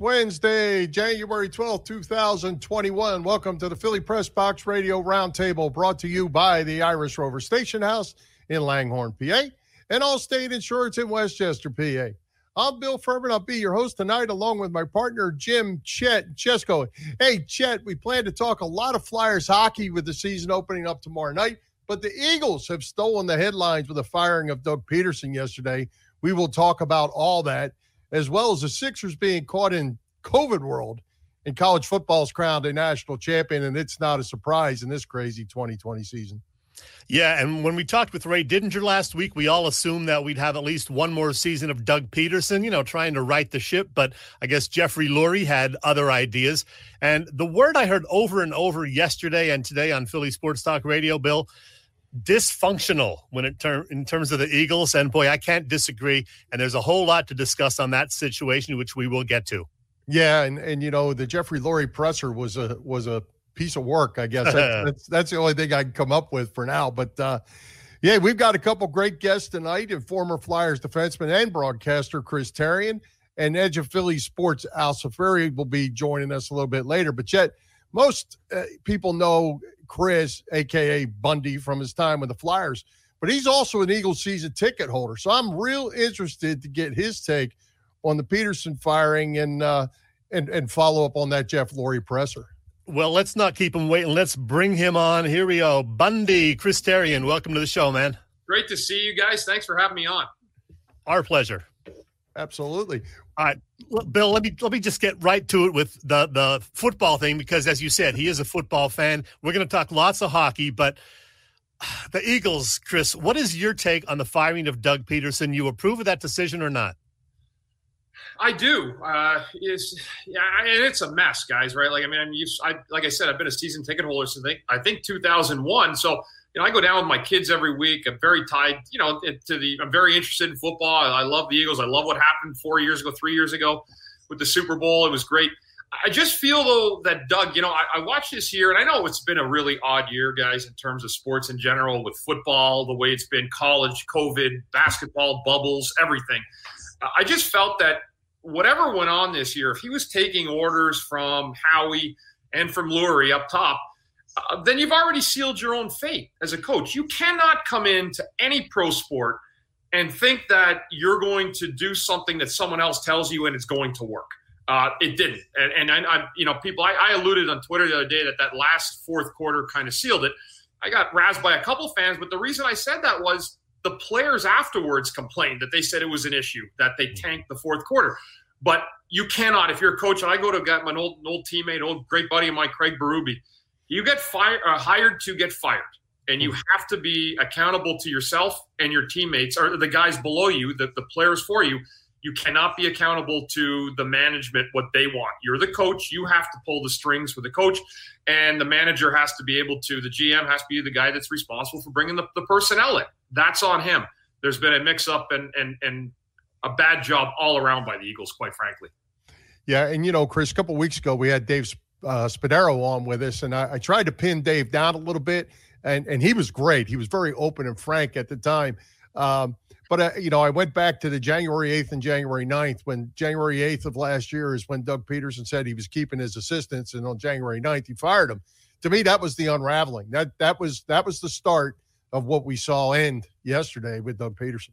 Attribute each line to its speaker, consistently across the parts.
Speaker 1: Wednesday, January twelfth, 2021. Welcome to the Philly Press Box Radio Roundtable brought to you by the Irish Rover Station House in Langhorne, PA, and Allstate Insurance in West Chester, PA. I'm Bill Furman. I'll be your host tonight, along with my partner, Jim Chet Chesko. Hey, Chet, we plan to talk a lot of Flyers hockey with the season opening up tomorrow night, but the Eagles have stolen the headlines with the firing of Doug Pederson yesterday. We will talk about all that, as well as the Sixers being caught in COVID world and college football's crowned a national champion, and it's not a surprise in this crazy 2020 season.
Speaker 2: Yeah, and when we talked with Ray Didinger last week, we all assumed that we'd have at least one more season of Doug Pederson, you know, trying to right the ship. But I guess Jeffrey Lurie had other ideas. And the word I heard over and over yesterday and today on Philly Sports Talk Radio, Bill, dysfunctional when it ter- in terms of the Eagles. And boy, I can't disagree. And there's a whole lot to discuss on that situation, which we will get to.
Speaker 1: Yeah, and and you know the Jeffrey Lurie presser was a was a piece of work, I guess. That's, that's, that's, the only thing I can come up with for now. But uh, yeah, we've got a couple great guests tonight and former Flyers defenseman and broadcaster Chris Therien and Edge of Philly Sports Al Zaffiri will be joining us a little bit later. But yet, most uh, people know Chris, aka Bundy, from his time with the Flyers, but he's also an Eagles season ticket holder. So I'm real interested to get his take on the Pederson firing and uh, and and follow up on that Jeff Lurie presser.
Speaker 2: Well, let's not keep him waiting. Let's bring him on. Here we go. Bundy, Chris Therien, welcome to the show, man.
Speaker 3: Great to see you guys. Thanks for having me on.
Speaker 2: Our pleasure.
Speaker 1: Absolutely.
Speaker 2: All right, Bill. Let me let me just get right to it with the the football thing because, as you said, he is a football fan. We're going to talk lots of hockey, but the Eagles, Chris. What is your take on the firing of Doug Pederson? You approve of that decision or not?
Speaker 3: I do. Uh, is yeah, and it's a mess, guys. Right? Like I mean, I'm used. I like I said, I've been a season ticket holder since I think, I think 2001. So you know, I go down with my kids every week. I'm very tied. You know, to the. I'm very interested in football. I, love the Eagles. I love what happened four years ago, three years ago, with the Super Bowl. It was great. I just feel though that Doug, you know, I, I watched this year, and I know it's been a really odd year, guys, in terms of sports in general, with football, the way it's been, college, COVID, basketball, bubbles, everything. I just felt that whatever went on this year, if he was taking orders from Howie and from Lurie up top, uh, then you've already sealed your own fate as a coach. You cannot come into any pro sport and think that you're going to do something that someone else tells you and it's going to work. Uh, it didn't, and, and I, I, you know, people. I, I alluded on Twitter the other day that that last fourth quarter kind of sealed it. I got razzed by a couple fans, but the reason I said that was the players afterwards complained that they said it was an issue that they tanked the fourth quarter. But you cannot, if you're a coach, and I go to get my old old teammate, old great buddy of mine, Craig Berube, you get fired, uh, hired to get fired, and you have to be accountable to yourself and your teammates, or the guys below you, the, the players for you. You cannot be accountable to the management what they want. You're the coach. You have to pull the strings for the coach, and the manager has to be able to. The GM has to be the guy that's responsible for bringing the, the personnel in. That's on him. There's been a mix up and and and a bad job all around by the Eagles, quite frankly.
Speaker 1: Yeah, and you know, Chris, a couple weeks ago we had Dave uh, Spadaro on with us, and I, I, tried to pin Dave down a little bit, and and he was great. He was very open and frank at the time. Um, but uh, you know, I went back to the January eighth and January 9th when January eighth of last year is when Doug Pederson said he was keeping his assistants, and on January 9th he fired him. To me, that was the unraveling. That that was that was the start of what we saw end yesterday with Doug Pederson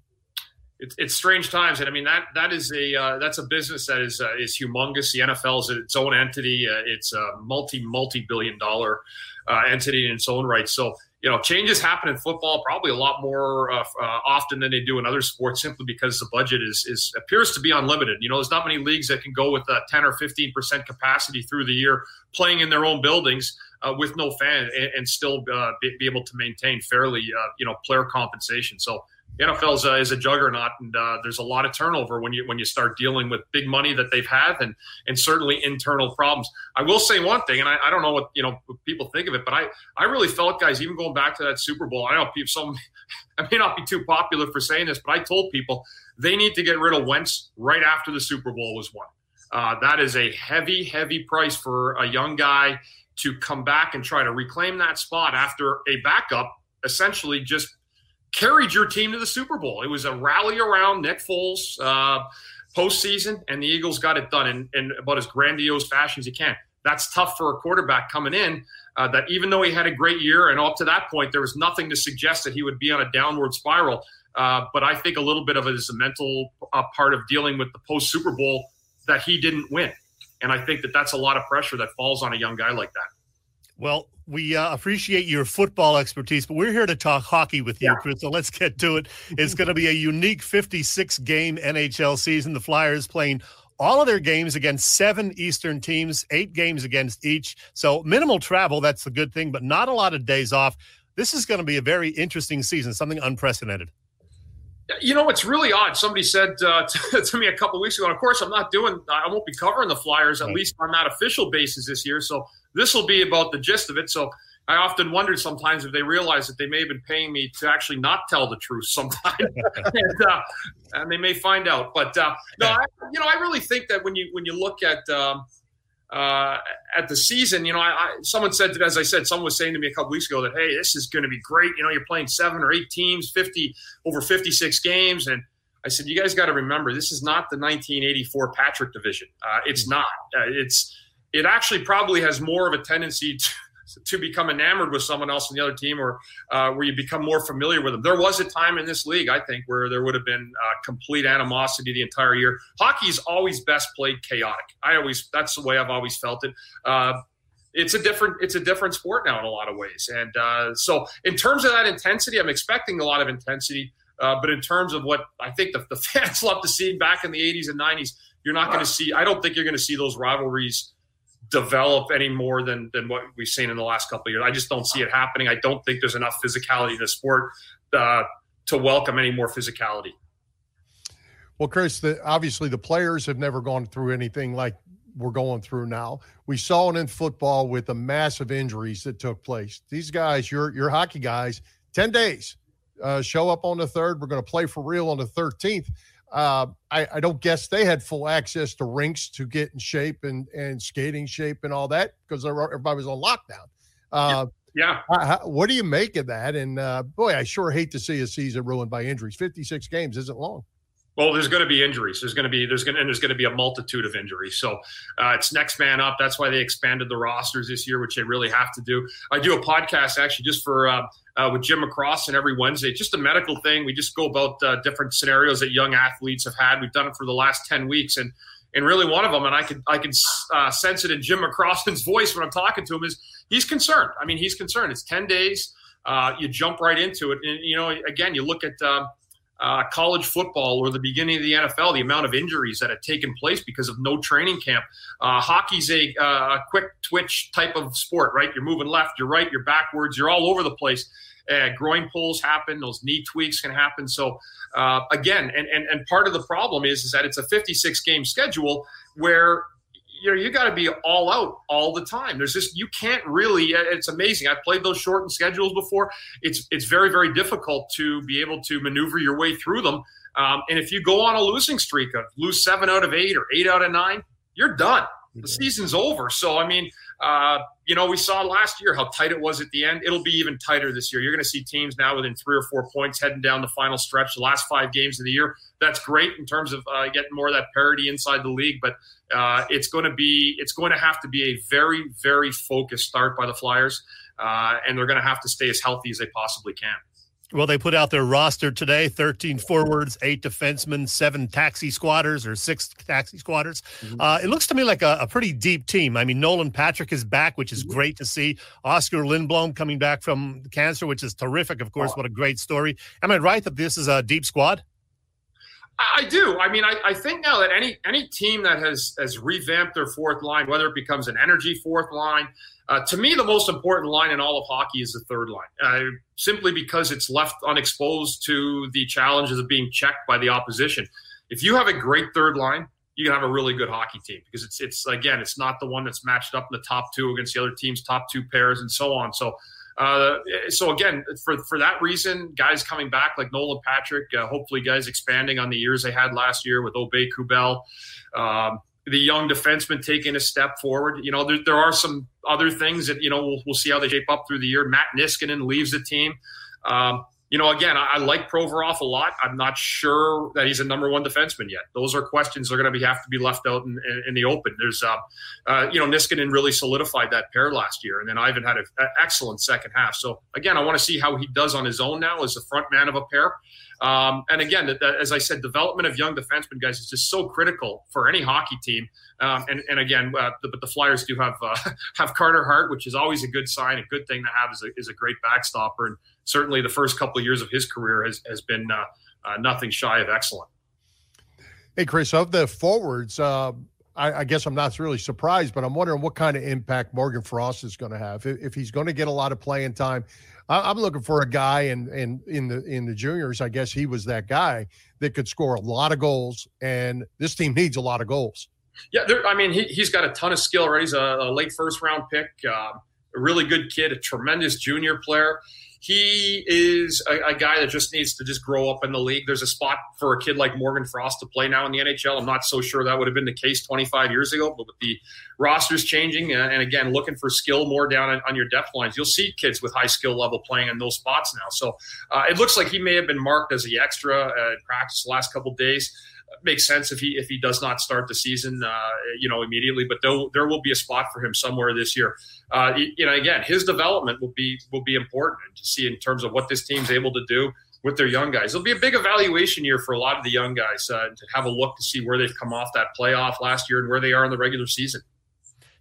Speaker 3: it's, it's strange times, and I mean that that is a uh, that's a business that is uh, is humongous. The NFL is its own entity. Uh, it's a multi multi billion dollar uh, entity in its own right. So you know, changes happen in football probably a lot more uh, uh, often than they do in other sports, simply because the budget is is appears to be unlimited. You know, there's not many leagues that can go with a 10 or 15 percent capacity through the year, playing in their own buildings. with no fan and, and still be, be, able to maintain fairly, you know, player compensation. So the NFL is a, is a juggernaut, and uh, there's a lot of turnover when you when you start dealing with big money that they've had, and and certainly internal problems. I will say one thing, and I, I don't know what you know what people think of it, but I I really felt, guys, even going back to that Super Bowl, I know people some I may not be too popular for saying this, but I told people they need to get rid of Wentz right after the Super Bowl was won. Uh, that is a heavy, heavy price for a young guy to come back and try to reclaim that spot after a backup essentially just carried your team to the Super Bowl. It was a rally around Nick Foles uh, postseason, and the Eagles got it done in, in about as grandiose fashion as you can. That's tough for a quarterback coming in. Uh, that even though he had a great year, and up to that point, there was nothing to suggest that he would be on a downward spiral. Uh, but I think a little bit of it is a mental uh, part of dealing with the post Super Bowl that he didn't win. And I think that that's a lot of pressure that falls on a young guy like that.
Speaker 2: Well, we uh, appreciate your football expertise, but we're here to talk hockey with you, yeah. Chris. So let's get to it. It's going to be a unique 56 game NHL season. The Flyers playing all of their games against seven Eastern teams, eight games against each. So minimal travel. That's the good thing, but not a lot of days off. This is going to be a very interesting season, something unprecedented.
Speaker 3: You know, it's really odd. Somebody said uh, to, to, me a couple weeks ago, and of course, I'm not doing, I won't be covering the Flyers, at right. least on that official basis this year. So this will be about the gist of it. So I often wondered sometimes if they realize that they may have been paying me to actually not tell the truth sometimes, and, uh, and, they may find out. But uh, no, I, you know, I really think that when you when you look at um, uh, at the season, you know, I, I, someone said that as I said, someone was saying to me a couple weeks ago that hey, this is going to be great. You know, you're playing seven or eight teams, fifty over fifty six games, and I said, you guys got to remember, this is not the 1984 Patrick division. Uh, it's hmm. not. Uh, it's it actually probably has more of a tendency to, to become enamored with someone else in the other team or uh, where you become more familiar with them. There was a time in this league, I think, where there would have been uh, complete animosity the entire year. Hockey's always best played chaotic. I always, that's the way I've always felt it. Uh, it's a different it's a different sport now in a lot of ways and uh, so in terms of that intensity i'm expecting a lot of intensity uh, but in terms of what i think the, the fans love to see back in the 80s and 90s you're not going to see i don't think you're going to see those rivalries develop any more than than what we've seen in the last couple of years. I just don't see it happening. I don't think there's enough physicality in the sport uh, to welcome any more physicality.
Speaker 1: Well, Chris, the, obviously the players have never gone through anything like we're going through now. We saw it in football with the massive injuries that took place. These guys, your your hockey guys, ten days, uh, show up on the third. We're going to play for real on the thirteenth. Uh, I, I, don't guess they had full access to rinks to get in shape and, and skating shape and all that because everybody was on lockdown.
Speaker 3: Uh, yeah.
Speaker 1: How, what do you make of that? And uh, boy, I sure hate to see a season ruined by injuries. 56 games isn't long.
Speaker 3: Well, there's going to be injuries. There's going to be there's going to, and there's going to be a multitude of injuries. So uh, it's next man up. That's why they expanded the rosters this year, which they really have to do. I do a podcast actually just for uh, uh, with Jim McCross and every Wednesday. Just a medical thing. We just go about uh, different scenarios that young athletes have had. We've done it for the last ten weeks, and and really one of them, and I could I can uh, sense it in Jim McCross's voice when I'm talking to him is he's concerned. I mean, he's concerned. It's ten days. Uh, you jump right into it, and you know, again, you look at uh, college football or the beginning of the NFL, the amount of injuries that have taken place because of no training camp. Uh, hockey's a, uh, quick twitch type of sport, right? You're moving left, you're right, you're backwards, you're all over the place. Uh, groin pulls happen, those knee tweaks can happen. So uh, again, and, and and part of the problem is is that it's a 56 game schedule where you know you got to be all out all the time. There's just you can't really. It's amazing. I've played those shortened schedules before. It's it's very very difficult to be able to maneuver your way through them. Um, and if you go on a losing streak of lose seven out of eight or eight out of nine, you're done. The season's over. So I mean, uh, you know, we saw last year how tight it was at the end. It'll be even tighter this year. You're going to see teams now within three or four points heading down the final stretch, the last five games of the year. That's great in terms of uh, getting more of that parity inside the league, but uh, it's going to be it's going to have to be a very very focused start by the Flyers, uh, and they're going to have to stay as healthy as they possibly can.
Speaker 2: Well, they put out their roster today 13 forwards, eight defensemen, seven taxi squatters or six taxi squatters. Mm-hmm. Uh, it looks to me like a, a, pretty deep team. I mean, Nolan Patrick is back, which is mm-hmm. great to see. Oskar Lindblom coming back from cancer, which is terrific, of course. Oh. What a great story. Am I right that this is a deep squad?
Speaker 3: I do. I mean, I, I, think now that any any team that has has revamped their fourth line, whether it becomes an energy fourth line, uh, to me, the most important line in all of hockey is the third line, uh, simply because it's left unexposed to the challenges of being checked by the opposition. If you have a great third line, you can have a really good hockey team because it's it's again, it's not the one that's matched up in the top two against the other team's top two pairs and so on. So. Uh, so again, for for that reason, guys coming back like Nolan Patrick, uh, hopefully guys expanding on the years they had last year with Obey Kubel, um, the young defenseman taking a step forward. You know, there, there are some other things that, you know, we'll, we'll see how they shape up through the year. Matt Niskanen leaves the team. Um, you know, again, I, I, like Provorov a lot. I'm not sure that he's a number one defenseman yet. Those are questions that are going to be have to be left out in, in, in the open. There's, uh, uh, you know, Niskanen really solidified that pair last year, and then Ivan had an excellent second half. So again, I want to see how he does on his own now as the front man of a pair. Um, and again, that, that, as I said, development of young defensemen guys is just so critical for any hockey team. Um, and, and again, uh, the, but the Flyers do have uh, have Carter Hart, which is always a good sign, a good thing to have is a, is a great backstopper. And certainly, the first couple of years of his career has has been uh, uh nothing shy of excellent.
Speaker 1: Hey, Chris, of the forwards, uh, I, I, guess I'm not really surprised, but I'm wondering what kind of impact Morgan Frost is going to have if, if he's going to get a lot of playing time. I'm looking for a guy, and in, in, in the in the juniors, I guess he was that guy that could score a lot of goals, and this team needs a lot of goals.
Speaker 3: Yeah, I mean, he, he's got a ton of skill. Right, he's a, a late first round pick, uh, a really good kid, a tremendous junior player he is a, a, guy that just needs to just grow up in the league. There's a spot for a kid like Morgan Frost to play now in the NHL. I'm not so sure that would have been the case 25 years ago, but with the rosters changing uh, and again looking for skill more down on, on, your depth lines, you'll see kids with high skill level playing in those spots now. So uh, it looks like he may have been marked as the extra uh, in practice the last couple days makes sense if he if he does not start the season, uh, you know, immediately. But there, there will be a spot for him somewhere this year. Uh, you know, again, his development will be will be important to see in terms of what this team's able to do with their young guys. It'll be a big evaluation year for a lot of the young guys uh, to have a look to see where they've come off that playoff last year and where they are in the regular season.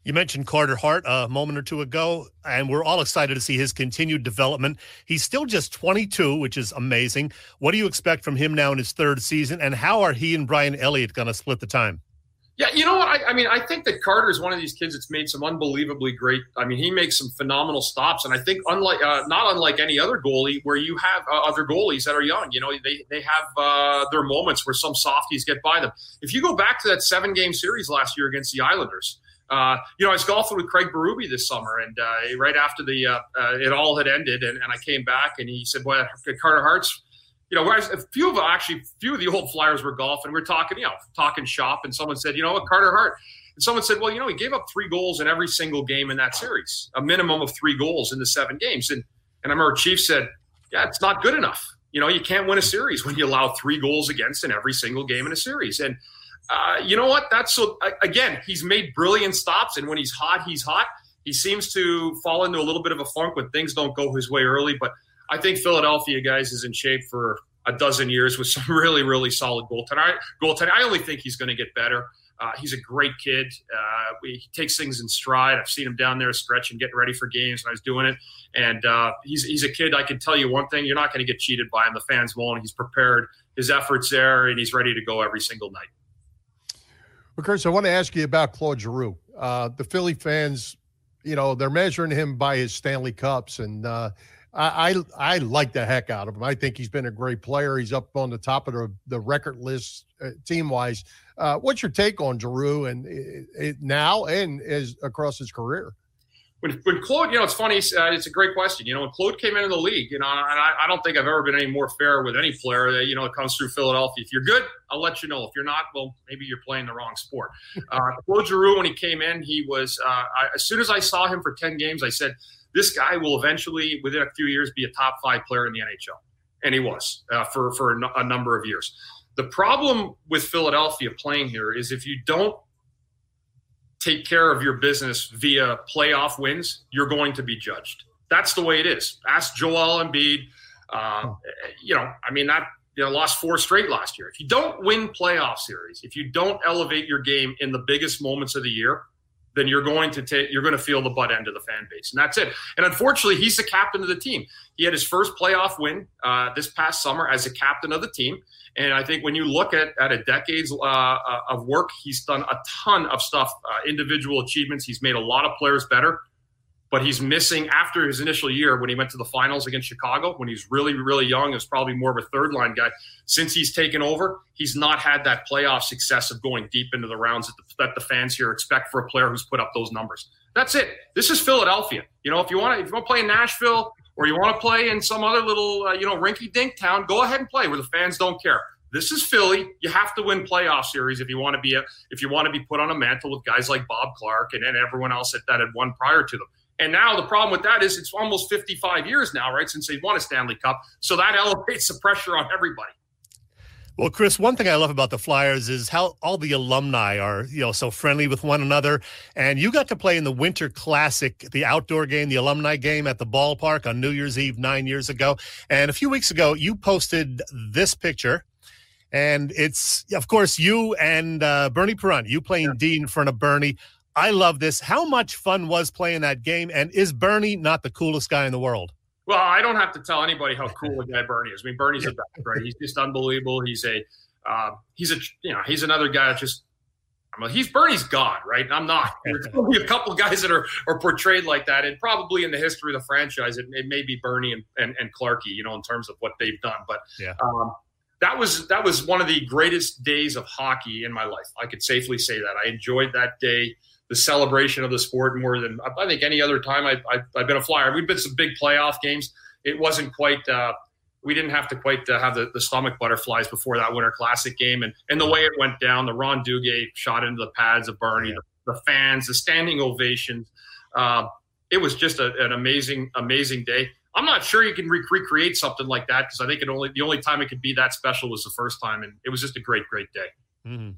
Speaker 2: You mentioned Carter Hart a moment or two ago, and we're all excited to see his continued development. He's still just 22, which is amazing. What do you expect from him now in his third season, and how are he and Brian Elliott going to split the time?
Speaker 3: Yeah, you know what? I, I, mean, I think that Carter is one of these kids that's made some unbelievably great. I mean, he makes some phenomenal stops, and I think unlike uh, not unlike any other goalie, where you have uh, other goalies that are young. You know, they they have uh, their moments where some softies get by them. If you go back to that seven game series last year against the Islanders, uh, you know, I was golfing with Craig Berube this summer, and uh, right after the uh, uh, it all had ended, and, and, I came back, and he said, "Well, Carter Hart's." You know, a few of actually, few of the old Flyers were golfing. We are talking, you know, talking shop, and someone said, "You know what, Carter Hart." And someone said, "Well, you know, he gave up three goals in every single game in that series, a minimum of three goals in the seven games." And and I remember Chief said, "Yeah, it's not good enough. You know, you can't win a series when you allow three goals against in every single game in a series." And uh, you know what? That's so. Again, he's made brilliant stops, and when he's hot, he's hot. He seems to fall into a little bit of a funk when things don't go his way early. But I think Philadelphia, guys, is in shape for a dozen years with some really, really solid goaltending. I, goaltending. I only think he's going to get better. Uh, he's a great kid. Uh, he takes things in stride. I've seen him down there stretching, getting ready for games when I was doing it. And uh, he's, he's a kid. I can tell you one thing: you're not going to get cheated by him. The fans won't. He's prepared. His efforts there, and he's ready to go every single night.
Speaker 1: Well, Chris, I want to ask you about Claude Giroux. Uh, the Philly fans, you know, they're measuring him by his Stanley Cups, and uh, I, I, I like the heck out of him. I think he's been a great player. He's up on the top of the, the record list uh, team wise. Uh, what's your take on Giroux and it, it now and as across his career?
Speaker 3: When, when Claude, you know, it's funny. Uh, it's a great question. You know, when Claude came into the league, you know, and I, I, don't think I've ever been any more fair with any player that you know comes through Philadelphia. If you're good, I'll let you know. If you're not, well, maybe you're playing the wrong sport. Uh, Claude Giroux, when he came in, he was. Uh, I, as soon as I saw him for ten games, I said, "This guy will eventually, within a few years, be a top five player in the NHL," and he was uh, for for a, a number of years. The problem with Philadelphia playing here is if you don't take care of your business via playoff wins, you're going to be judged. That's the way it is. Ask Joel Embiid. Uh, you know, I mean, that you know, lost four straight last year. If you don't win playoff series, if you don't elevate your game in the biggest moments of the year, then you're going to take you're going to feel the butt end of the fan base, and that's it. And unfortunately, he's the captain of the team. He had his first playoff win uh, this past summer as a captain of the team. And I think when you look at, at a decade's uh, uh, of work, he's done a ton of stuff, uh, individual achievements. He's made a lot of players better, but he's missing after his initial year when he went to the finals against Chicago when he's really, really young. Is probably more of a third line guy. Since he's taken over, he's not had that playoff success of going deep into the rounds that the, that the fans here expect for a player who's put up those numbers. That's it. This is Philadelphia. You know, if you want to, if you want to play in Nashville or you want to play in some other little, uh, you know, rinky-dink town, go ahead and play where the fans don't care. this is Philly. You have to win playoff series if you want to be a, if you want to be put on a mantle with guys like Bob Clarke and, and everyone else that, that had won prior to them. And now the problem with that is it's almost 55 years now, right, since they won a Stanley Cup. So that elevates the pressure on everybody.
Speaker 2: Well, Chris, one thing I love about the Flyers is how all the alumni are, you know, so friendly with one another. And you got to play in the Winter Classic, the outdoor game, the alumni game at the ballpark on New Year's Eve nine years ago. And a few weeks ago, you posted this picture. And it's, of course, you and uh, Bernie Parent, you playing yeah. D in front of Bernie. I love this. How much fun was playing that game? And is Bernie not the coolest guy in the world?
Speaker 3: Well, I don't have to tell anybody how cool a guy Bernie is. I mean, Bernie's a best, right? He's just unbelievable. He's a uh, he's a you know he's another guy that just I mean, he's Bernie's God, right? I'm not. There's only a couple guys that are, are portrayed like that, and probably in the history of the franchise, it, it may be Bernie and, and and Clarky, you know, in terms of what they've done. But
Speaker 2: yeah.
Speaker 3: um, that was that was one of the greatest days of hockey in my life. I could safely say that. I enjoyed that day the celebration of the sport more than I think any other time I've, I've, I've been a flyer. We've been some big playoff games. It wasn't quite. Uh, we didn't have to quite uh, have the, the stomach butterflies before that Winter Classic game, and and the way it went down, the Ron Duguay shot into the pads of Bernie, yeah. the, the, fans, the standing ovations. Uh, it was just a, an amazing, amazing day. I'm not sure you can re- recreate something like that because I think it only the only time it could be that special was the first time, and it was just a great, great day.
Speaker 2: Mm-hmm.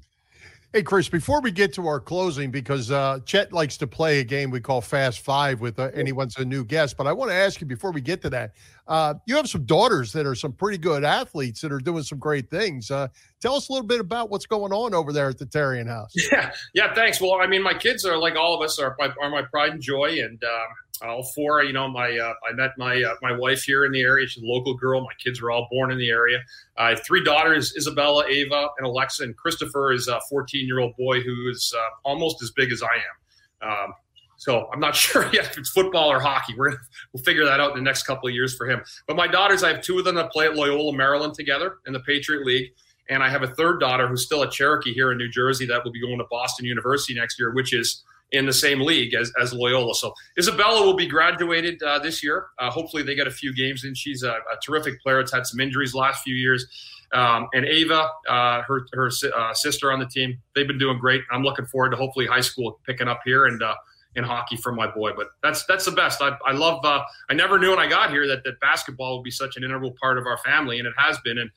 Speaker 1: Hey, Chris, before we get to our closing, because uh, Chet likes to play a game we call Fast Five with uh, anyone's a new guest, but I want to ask you before we get to that. Uh, you have some daughters that are some pretty good athletes that are doing some great things. Uh, tell us a little bit about what's going on over there at the Therien House.
Speaker 3: Yeah, yeah, thanks. Well, I mean, my kids are like all of us are, are my pride and joy, and um, all four. You know, my uh, I met my uh, my wife here in the area. She's a local girl. My kids were all born in the area. I have three daughters: Isabella, Ava, and Alexa. And Christopher is a 14 year old boy who is uh, almost as big as I am. Um, so I'm not sure yet if it's football or hockey. We're we'll figure that out in the next couple of years for him. But my daughters, I have two of them that play at Loyola Maryland together in the Patriot League. And I have a third daughter who's still at Cherokee here in New Jersey that will be going to Boston University next year, which is in the same league as, as Loyola. So Isabella will be graduated uh, this year. Uh, hopefully they get a few games in. She's a, a, terrific player. It's had some injuries last few years. Um, and Ava, uh, her her uh, sister on the team, they've been doing great. I'm looking forward to hopefully high school picking up here and uh, in hockey for my boy. But that's that's the best. I, I love. Uh, I never knew when I got here that that basketball would be such an integral part of our family, and it has been. And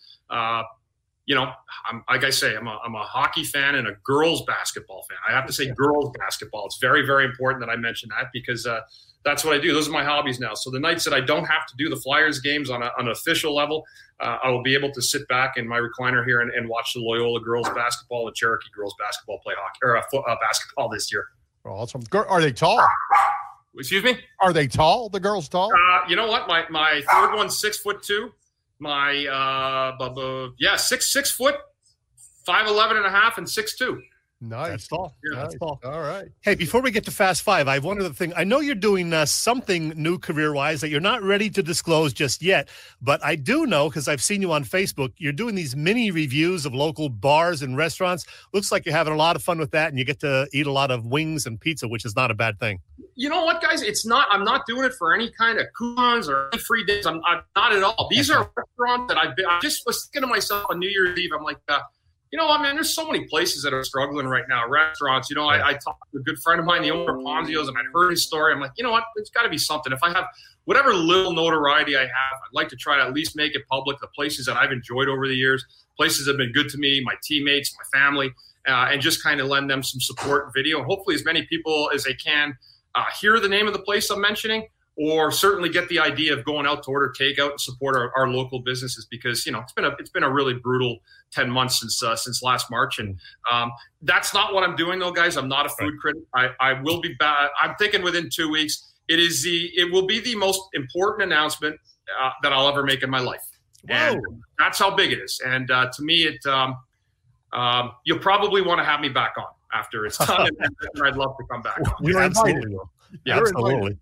Speaker 3: you know, I'm, like I say, I'm a, I'm a hockey fan and a girls basketball fan. I have to say girls basketball. It's very, very important that I mention that because uh, that's what I do. Those are my hobbies now. So the nights that I don't have to do the Flyers games on, a, on an official level, uh, I will be able to sit back in my recliner here and, and, watch the Loyola girls basketball and Cherokee girls basketball play hockey or uh, uh, basketball this year.
Speaker 1: Awesome. Are they tall?
Speaker 3: Excuse me?
Speaker 1: Are they tall? The girls tall?
Speaker 3: Uh, you know what? My my third one's six foot two my uh, yeah, six six foot, five eleven and a half, and six two.
Speaker 1: Nice.
Speaker 2: That's tall. Yeah, that's tall.
Speaker 1: All right.
Speaker 2: Hey, before we get to Fast Five, I have one other thing. I know you're doing uh, something new career wise that you're not ready to disclose just yet, but I do know because I've seen you on Facebook. You're doing these mini reviews of local bars and restaurants. Looks like you're having a lot of fun with that, and you get to eat a lot of wings and pizza, which is not a bad thing.
Speaker 3: You know what, guys? It's not. I'm not doing it for any kind of coupons or free days. I'm, I'm not at all. These are restaurants that I've been. I just was thinking to myself on New Year's Eve. I'm like. Uh, you know, I mean, there's so many places that are struggling right now. Restaurants, you know, I, I talked to a good friend of mine, the owner of Ponzio's, and I'd heard his story. I'm like, you know what? It's got to be something. If I have whatever little notoriety I have, I'd like to try to at least make it public. The places that I've enjoyed over the years, places that have been good to me, my teammates, my family, uh, and just kind of lend them some support and video. Hopefully, as many people as they can uh, hear the name of the place I'm mentioning or certainly get the idea of going out to order takeout and support our, our local businesses because you know it's been a it's been a really brutal 10 months since uh, since last march. And um, that's not what i'm doing though guys. I'm not a food critic. I, I will be back i'm thinking within two weeks. It is the it will be the most important announcement uh, that i'll ever make in my life. Whoa. and that's how big it is. And uh, to me it um, um, you'll probably want to have me back on after it's done and i'd love to come back on.
Speaker 2: we absolutely. Yeah absolutely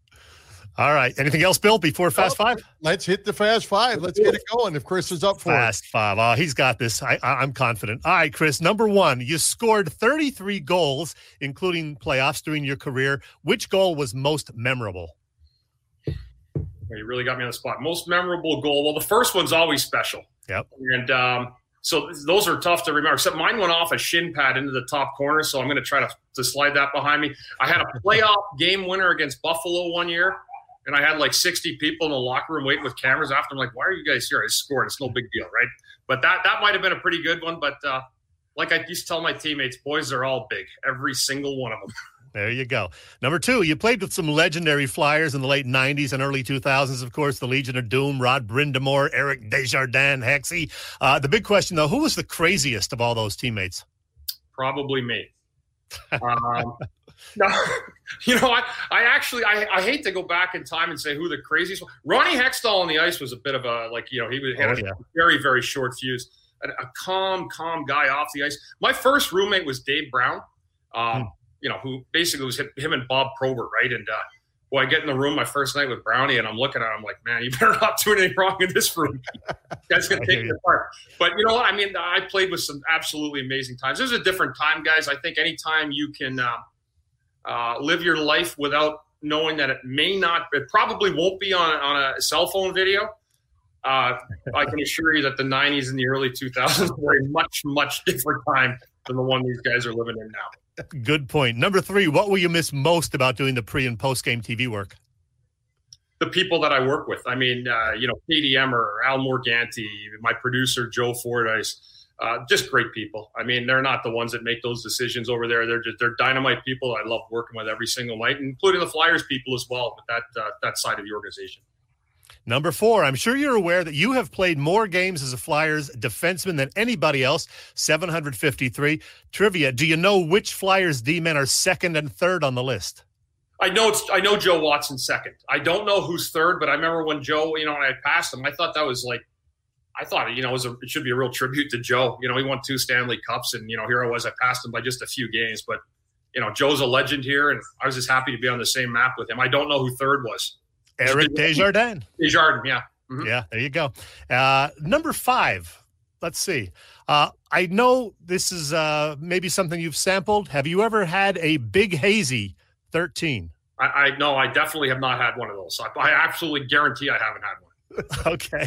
Speaker 2: all right. Anything else, Bill, before Fast Five?
Speaker 1: Let's hit the Fast Five. Let's get it going if Chris is up for
Speaker 2: Fast
Speaker 1: it.
Speaker 2: Five. Oh, he's got this. I, I'm confident. All right, Chris. Number one, you scored 33 goals, including playoffs during your career. Which goal was most memorable?
Speaker 3: You really got me on the spot. Most memorable goal. Well, the first one's always special.
Speaker 2: Yep.
Speaker 3: And um, so those are tough to remember. Except mine went off a shin pad into the top corner, so I'm going to try to, to slide that behind me. I had a playoff game winner against Buffalo one year, and I had like 60 people in the locker room waiting with cameras after. I'm like, why are you guys here? I scored. It's no big deal, right? But that that might have been a pretty good one. But uh, like I used to tell my teammates, boys are all big, every single one of them.
Speaker 2: There you go. Number two, you played with some legendary Flyers in the late 90s and early 2000s, of course, the Legion of Doom, Rod Brind'Amour, Eric Desjardins, Hexy. Uh, the big question, though, who was the craziest of all those teammates?
Speaker 3: Probably me. um, no, you know, I, I actually, I, I hate to go back in time and say who the craziest was. Ronnie Hextall on the ice was a bit of a, like, you know, he was, had
Speaker 2: Oh,
Speaker 3: a
Speaker 2: yeah.
Speaker 3: very, very short fuse. A, a calm, calm guy off the ice. My first roommate was Dave Brown. Um,
Speaker 2: Hmm.
Speaker 3: you know, who basically was him, him and Bob Probert, right? And uh, well, I get in the room my first night with Brownie, and I'm looking at him like, man, you better not do anything wrong in this room. That's gonna take you apart. But you know what? I mean, I played with some absolutely amazing times. This is a different time, guys. I think anytime you can uh, uh, live your life without knowing that it may not, it probably won't be on on a cell phone video. Uh, I can assure you that the '90s and the early 2000s were a much, much different time than the one these guys are living in now.
Speaker 2: Good point. Number three, what will you miss most about doing the pre and post game TV work?
Speaker 3: the people that I work with. I mean, uh, you know, Katie Emmer, Al Morganti, my producer Joe Fordyce, uh, just great people. I mean, they're not the ones that make those decisions over there. They're just they're dynamite people. I love working with every single night, including the Flyers people as well. With that uh, that side of the organization.
Speaker 2: Number four, I'm sure you're aware that you have played more games as a Flyers defenseman than anybody else, 753. Trivia Do you know which Flyers D men are second and third on the list?
Speaker 3: I know it's I know Joe Watson second. I don't know who's third, but I remember when Joe, you know, when I passed him, I thought that was like. I thought, you know, it, was a, it should be a real tribute to Joe. You know, he won two Stanley Cups, and you know, here I was. I passed him by just a few games, but you know, Joe's a legend here, and I was just happy to be on the same map with him. I don't know who third was.
Speaker 2: Eric Desjardins.
Speaker 3: Desjardins, yeah. Mhm.
Speaker 2: Yeah, there you go. Uh, number five. Let's see. Uh, I know this is uh, maybe something you've sampled. Have you ever had a big hazy 13?
Speaker 3: I, I no, I definitely have not had one of those. I, I absolutely guarantee I haven't had one.
Speaker 2: Okay.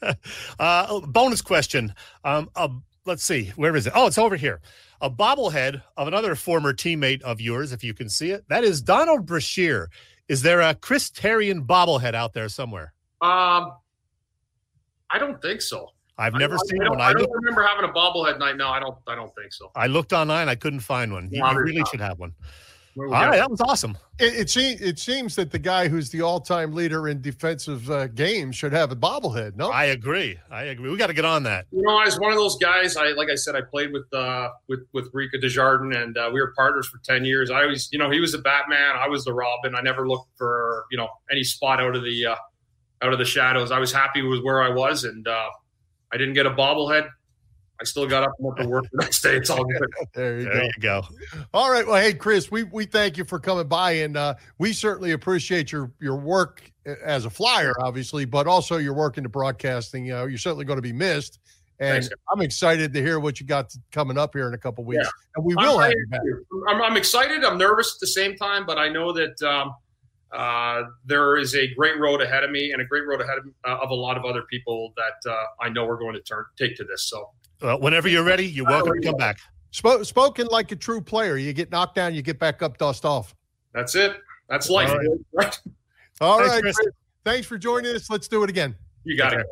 Speaker 2: uh, bonus question. Um, uh, let's see. Where is it? Oh, it's over here. A bobblehead of another former teammate of yours, if you can see it. That is Donald Brashear. Is there a Chris Therien bobblehead out there somewhere?
Speaker 3: Um, I don't think so.
Speaker 2: I've never
Speaker 3: I,
Speaker 2: seen
Speaker 3: I
Speaker 2: one.
Speaker 3: I
Speaker 2: I,
Speaker 3: don't remember having a bobblehead night. No, I don't. I don't think so.
Speaker 2: I looked online. I couldn't find one. You, you really
Speaker 3: not.
Speaker 2: should have one.
Speaker 3: Where
Speaker 2: All
Speaker 3: we
Speaker 2: right,
Speaker 3: at?
Speaker 2: that was awesome.
Speaker 1: It, it, seems, it seems that the guy who's the all-time leader in defensive uh, games should have a bobblehead. No,
Speaker 2: I agree. I agree. We got to get on that.
Speaker 3: You know, I was one of those guys. I like I said, I played with uh, with with Rika Desjardins, and uh, we were partners for ten years. I always, you know, he was the Batman, I was the Robin. I never looked for you know any spot out of the uh, out of the shadows. I was happy with where I was, and uh, I didn't get a bobblehead. I still got up and went to work the next day. It's all good.
Speaker 1: there you
Speaker 2: There
Speaker 1: go.
Speaker 2: you go.
Speaker 1: All right. Well, hey, Chris, we, we thank you for coming by, and uh, we certainly appreciate your your work as a flyer, obviously, but also your work into broadcasting. You know, you're certainly going to be missed, and
Speaker 3: Thanks.
Speaker 1: I'm excited to hear what you got coming up here in a couple weeks,
Speaker 3: Yeah.
Speaker 1: and we
Speaker 3: I'm
Speaker 1: will have you back.
Speaker 3: I'm, I'm excited. I'm nervous at the same time, but I know that um, uh, there is a great road ahead of me and a great road ahead of, uh, of a lot of other people that uh, I know are going to turn take to this. So
Speaker 2: Well, whenever you're ready, you're welcome to come back.
Speaker 1: Spo- spoken like a true player. You get knocked down, you get back up, dust off.
Speaker 3: that's it. That's life.
Speaker 2: All right.
Speaker 3: right?
Speaker 1: All
Speaker 2: Thanks,
Speaker 1: right,
Speaker 2: Chris.
Speaker 1: Chris. Thanks for joining us. Let's do it again.
Speaker 3: You got it.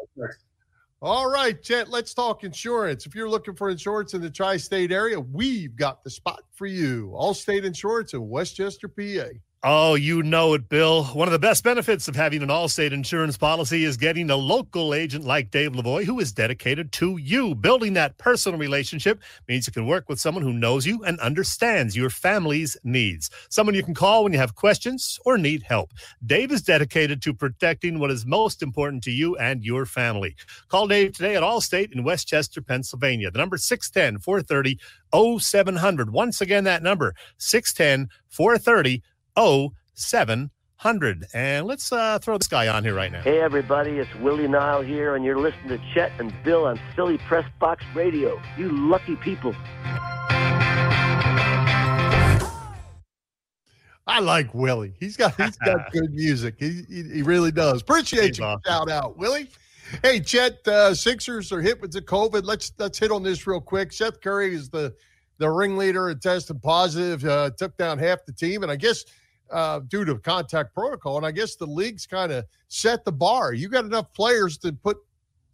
Speaker 1: All right, Chet, let's talk insurance. If you're looking for insurance in the tri state area, we've got the spot for you. Allstate Insurance in West Chester, PA.
Speaker 2: Oh, you know it, Bill. One of the best benefits of having an Allstate insurance policy is getting a local agent like Dave Lavoie who is dedicated to you. Building that personal relationship means you can work with someone who knows you and understands your family's needs. Someone you can call when you have questions or need help. Dave is dedicated to protecting what is most important to you and your family. Call Dave today at Allstate in West Chester, Pennsylvania. The number 610 430 0700. Once again, that number 610 430 0700. And let's uh, throw this guy on here right now.
Speaker 4: Hey everybody, it's Willie Nile here, and you're listening to Chet and Bill on Philly Press Box Radio. You lucky people.
Speaker 1: I like Willie. He's got he's got good music. He, he he really does. Appreciate
Speaker 2: He's
Speaker 1: you.
Speaker 2: awesome.
Speaker 1: Shout out, Willie. Hey, Chet, uh, Sixers are hit with the COVID. Let's let's hit on this real quick. Seth Curry is the the ringleader and tested positive. Uh, took down half the team, and I guess uh, due to contact protocol. And I guess the league's kind of set the bar. You got enough players to put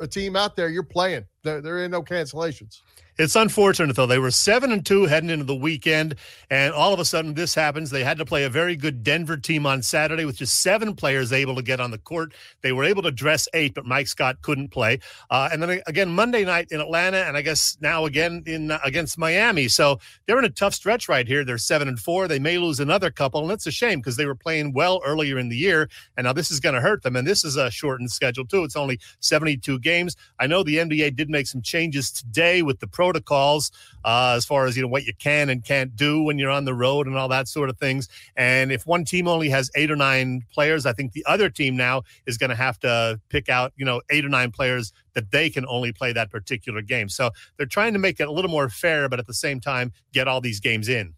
Speaker 1: a team out there. You're playing. There, there ain't no cancellations.
Speaker 2: It's unfortunate though. They were seven and two heading into the weekend, and all of a sudden this happens. They had to play a very good Denver team on Saturday with just seven players able to get on the court. They were able to dress eight, but Mike Scott couldn't play. Uh, and then again Monday night in Atlanta, and I guess now again in uh, against Miami. So they're in a tough stretch right here. They're seven and four. They may lose another couple, and it's a shame because they were playing well earlier in the year, and now this is going to hurt them. And this is a shortened schedule too. It's only seventy-two games. I know the NBA did make some changes today with the protocols uh, as far as you know what you can and can't do when you're on the road and all that sort of things. And if one team only has eight or nine players, I think the other team now is going to have to pick out you know eight or nine players that they can only play that particular game. So they're trying to make it a little more fair, but at the same time get all these games in.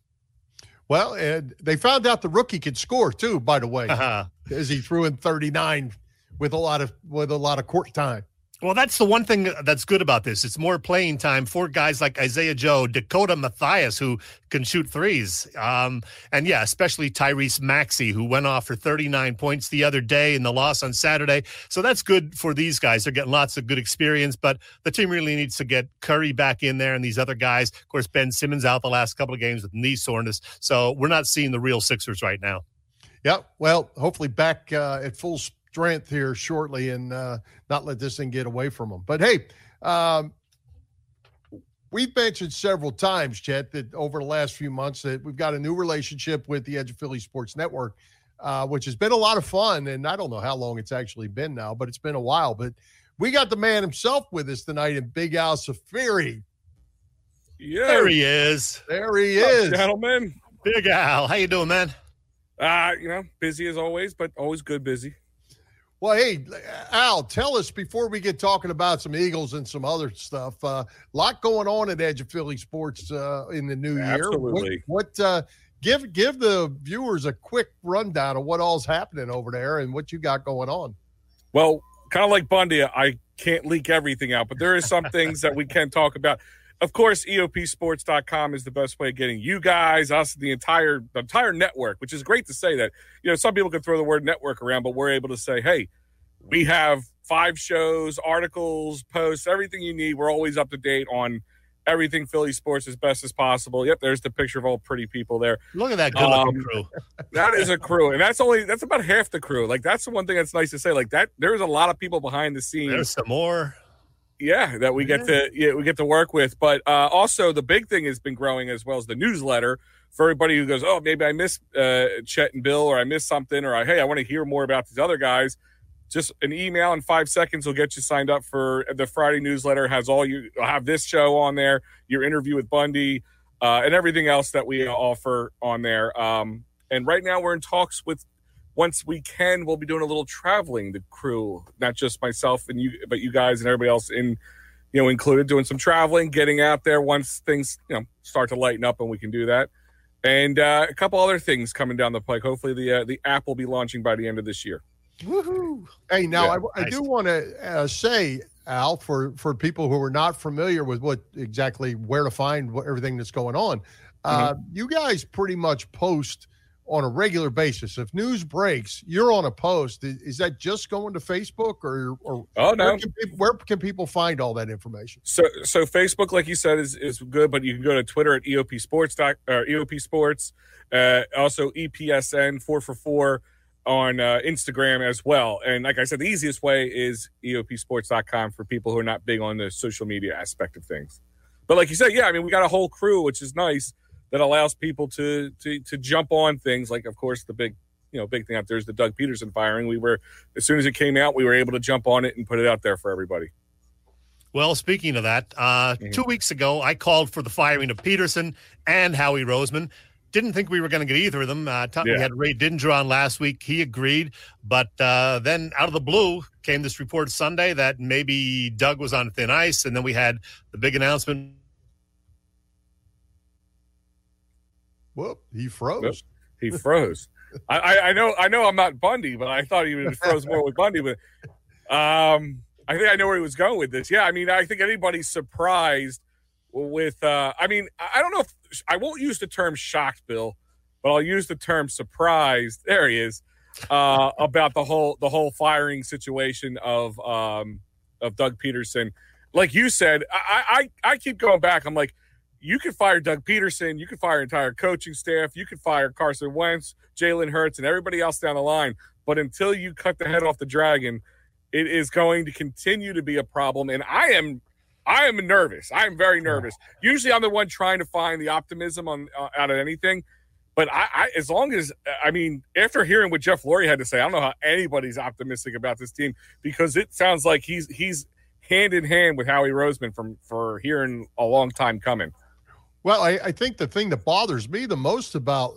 Speaker 1: Well, and they found out the rookie could score too. By the way, uh-huh. as he threw in 39 with a lot of with a lot of court time.
Speaker 2: Well, that's the one thing that's good about this. It's more playing time for guys like Isaiah Joe, Dakota Mathias, who can shoot threes. Um, and yeah, especially Tyrese Maxey, who went off for 39 points the other day in the loss on Saturday. So that's good for these guys. They're getting lots of good experience, but the team really needs to get Curry back in there and these other guys. Of course, Ben Simmons out the last couple of games with knee soreness. So we're not seeing the real Sixers right now.
Speaker 1: Yeah, well, hopefully back uh, at full speed strength here shortly and uh, not let this thing get away from them. But hey, um, we've mentioned several times, Chet, that over the last few months that we've got a new relationship with the Edge of Philly Sports Network, uh, which has been a lot of fun. And I don't know how long it's actually been now, but it's been a while. But we got the man himself with us tonight in Big Al Zaffiri.
Speaker 2: Yeah, there he is.
Speaker 1: There he is,
Speaker 5: gentlemen.
Speaker 2: Big Al, how you doing, man?
Speaker 5: Uh, you know, busy as always, but always good busy.
Speaker 1: Well, hey, Al, tell us before we get talking about some Eagles and some other stuff. A uh, lot going on at Edge of Philly Sports uh, in the new
Speaker 5: Absolutely.
Speaker 1: year. What, what uh, give give the viewers a quick rundown of what all's happening over there and what you got going on?
Speaker 5: Well, kind of like Bundy, I can't leak everything out, but there is some things that we can talk about. Of course, EOPsports.com is the best way of getting you guys, us, the entire the entire network, which is great to say that. You know, some people can throw the word network around, but we're able to say, hey, we have five shows, articles, posts, everything you need. We're always up to date on everything Philly sports as best as possible. Yep, there's the picture of all pretty people there.
Speaker 2: Look at that good um, crew.
Speaker 5: that is a crew, and that's only that's about half the crew. Like that's the one thing that's nice to say. Like that, there's a lot of people behind the scenes.
Speaker 2: There's some more
Speaker 5: yeah that we get to yeah, we get to work with. But uh, also the big thing has been growing as well as the newsletter for everybody who goes oh maybe i missed uh, chet and bill or i missed something or hey i want to hear more about these other guys. Just an email in five seconds will get you signed up for the friday newsletter has all you have this show on there your interview with bundy uh, and everything else that we offer on there. Um, and right now we're in talks with once we can, we'll be doing a little traveling. The crew, not just myself and you, but you guys and everybody else in, you know, included, doing some traveling, getting out there once things, you know, start to lighten up and we can do that. And uh, a couple other things coming down the pike. Hopefully, the uh, the app will be launching by the end of this year.
Speaker 1: Woohoo! Hey, now yeah, I, I nice. do want to uh, say, Al, for for people who are not familiar with what exactly where to find what, everything that's going on, uh, mm-hmm. you guys pretty much post on a regular basis. If news breaks, you're on a post. Is, that just going to Facebook or, or
Speaker 5: oh no?
Speaker 1: Where can, people, where can, people, find all that information?
Speaker 5: So so Facebook, like you said, is is good, but you can go to Twitter at EOP Sports doc, or EOP Sports. Uh, also EPSN four for four on uh, Instagram as well. And like I said, the easiest way is EOPsports.com for people who are not big on the social media aspect of things. But like you said, yeah, I mean, we got a whole crew, which is nice that allows people to to to jump on things like of course the big you know big thing out there is the Doug Pederson firing. We were as soon as it came out, we were able to jump on it and put it out there for everybody.
Speaker 2: Well, speaking of that, uh, mm-hmm. two weeks ago, I called for the firing of Pederson and Howie Roseman. Didn't think we were going to get either of them. Uh, yeah. We had Ray Dinger on last week. He agreed. But uh, then out of the blue came this report Sunday that maybe Doug was on thin ice. And then we had the big announcement
Speaker 1: Whoop! He froze.
Speaker 5: He froze. I, I, know I know I'm not Bundy, but I thought he would have froze more with Bundy. But um, I think I know where he was going with this. Yeah, I mean, I think anybody's surprised with. uh I mean, I don't know if I won't use the term shocked, Bill, but I'll use the term surprised. There he is uh, about the whole the whole firing situation of um of Doug Pederson. Like you said, I I, I keep going back. I'm like, you could fire Doug Pederson, you could fire entire coaching staff, you could fire Carson Wentz, Jalen Hurts, and everybody else down the line. But until you cut the head off the dragon, it is going to continue to be a problem. And I am I am nervous. I am very nervous. Usually, I'm the one trying to find the optimism on uh, out of anything. But I, I, as long as I mean, after hearing what Jeff Lurie had to say, I don't know how anybody's optimistic about this team because it sounds like he's he's hand in hand with Howie Roseman from for hearing a long time coming.
Speaker 1: Well, I, I, think the thing that bothers me the most about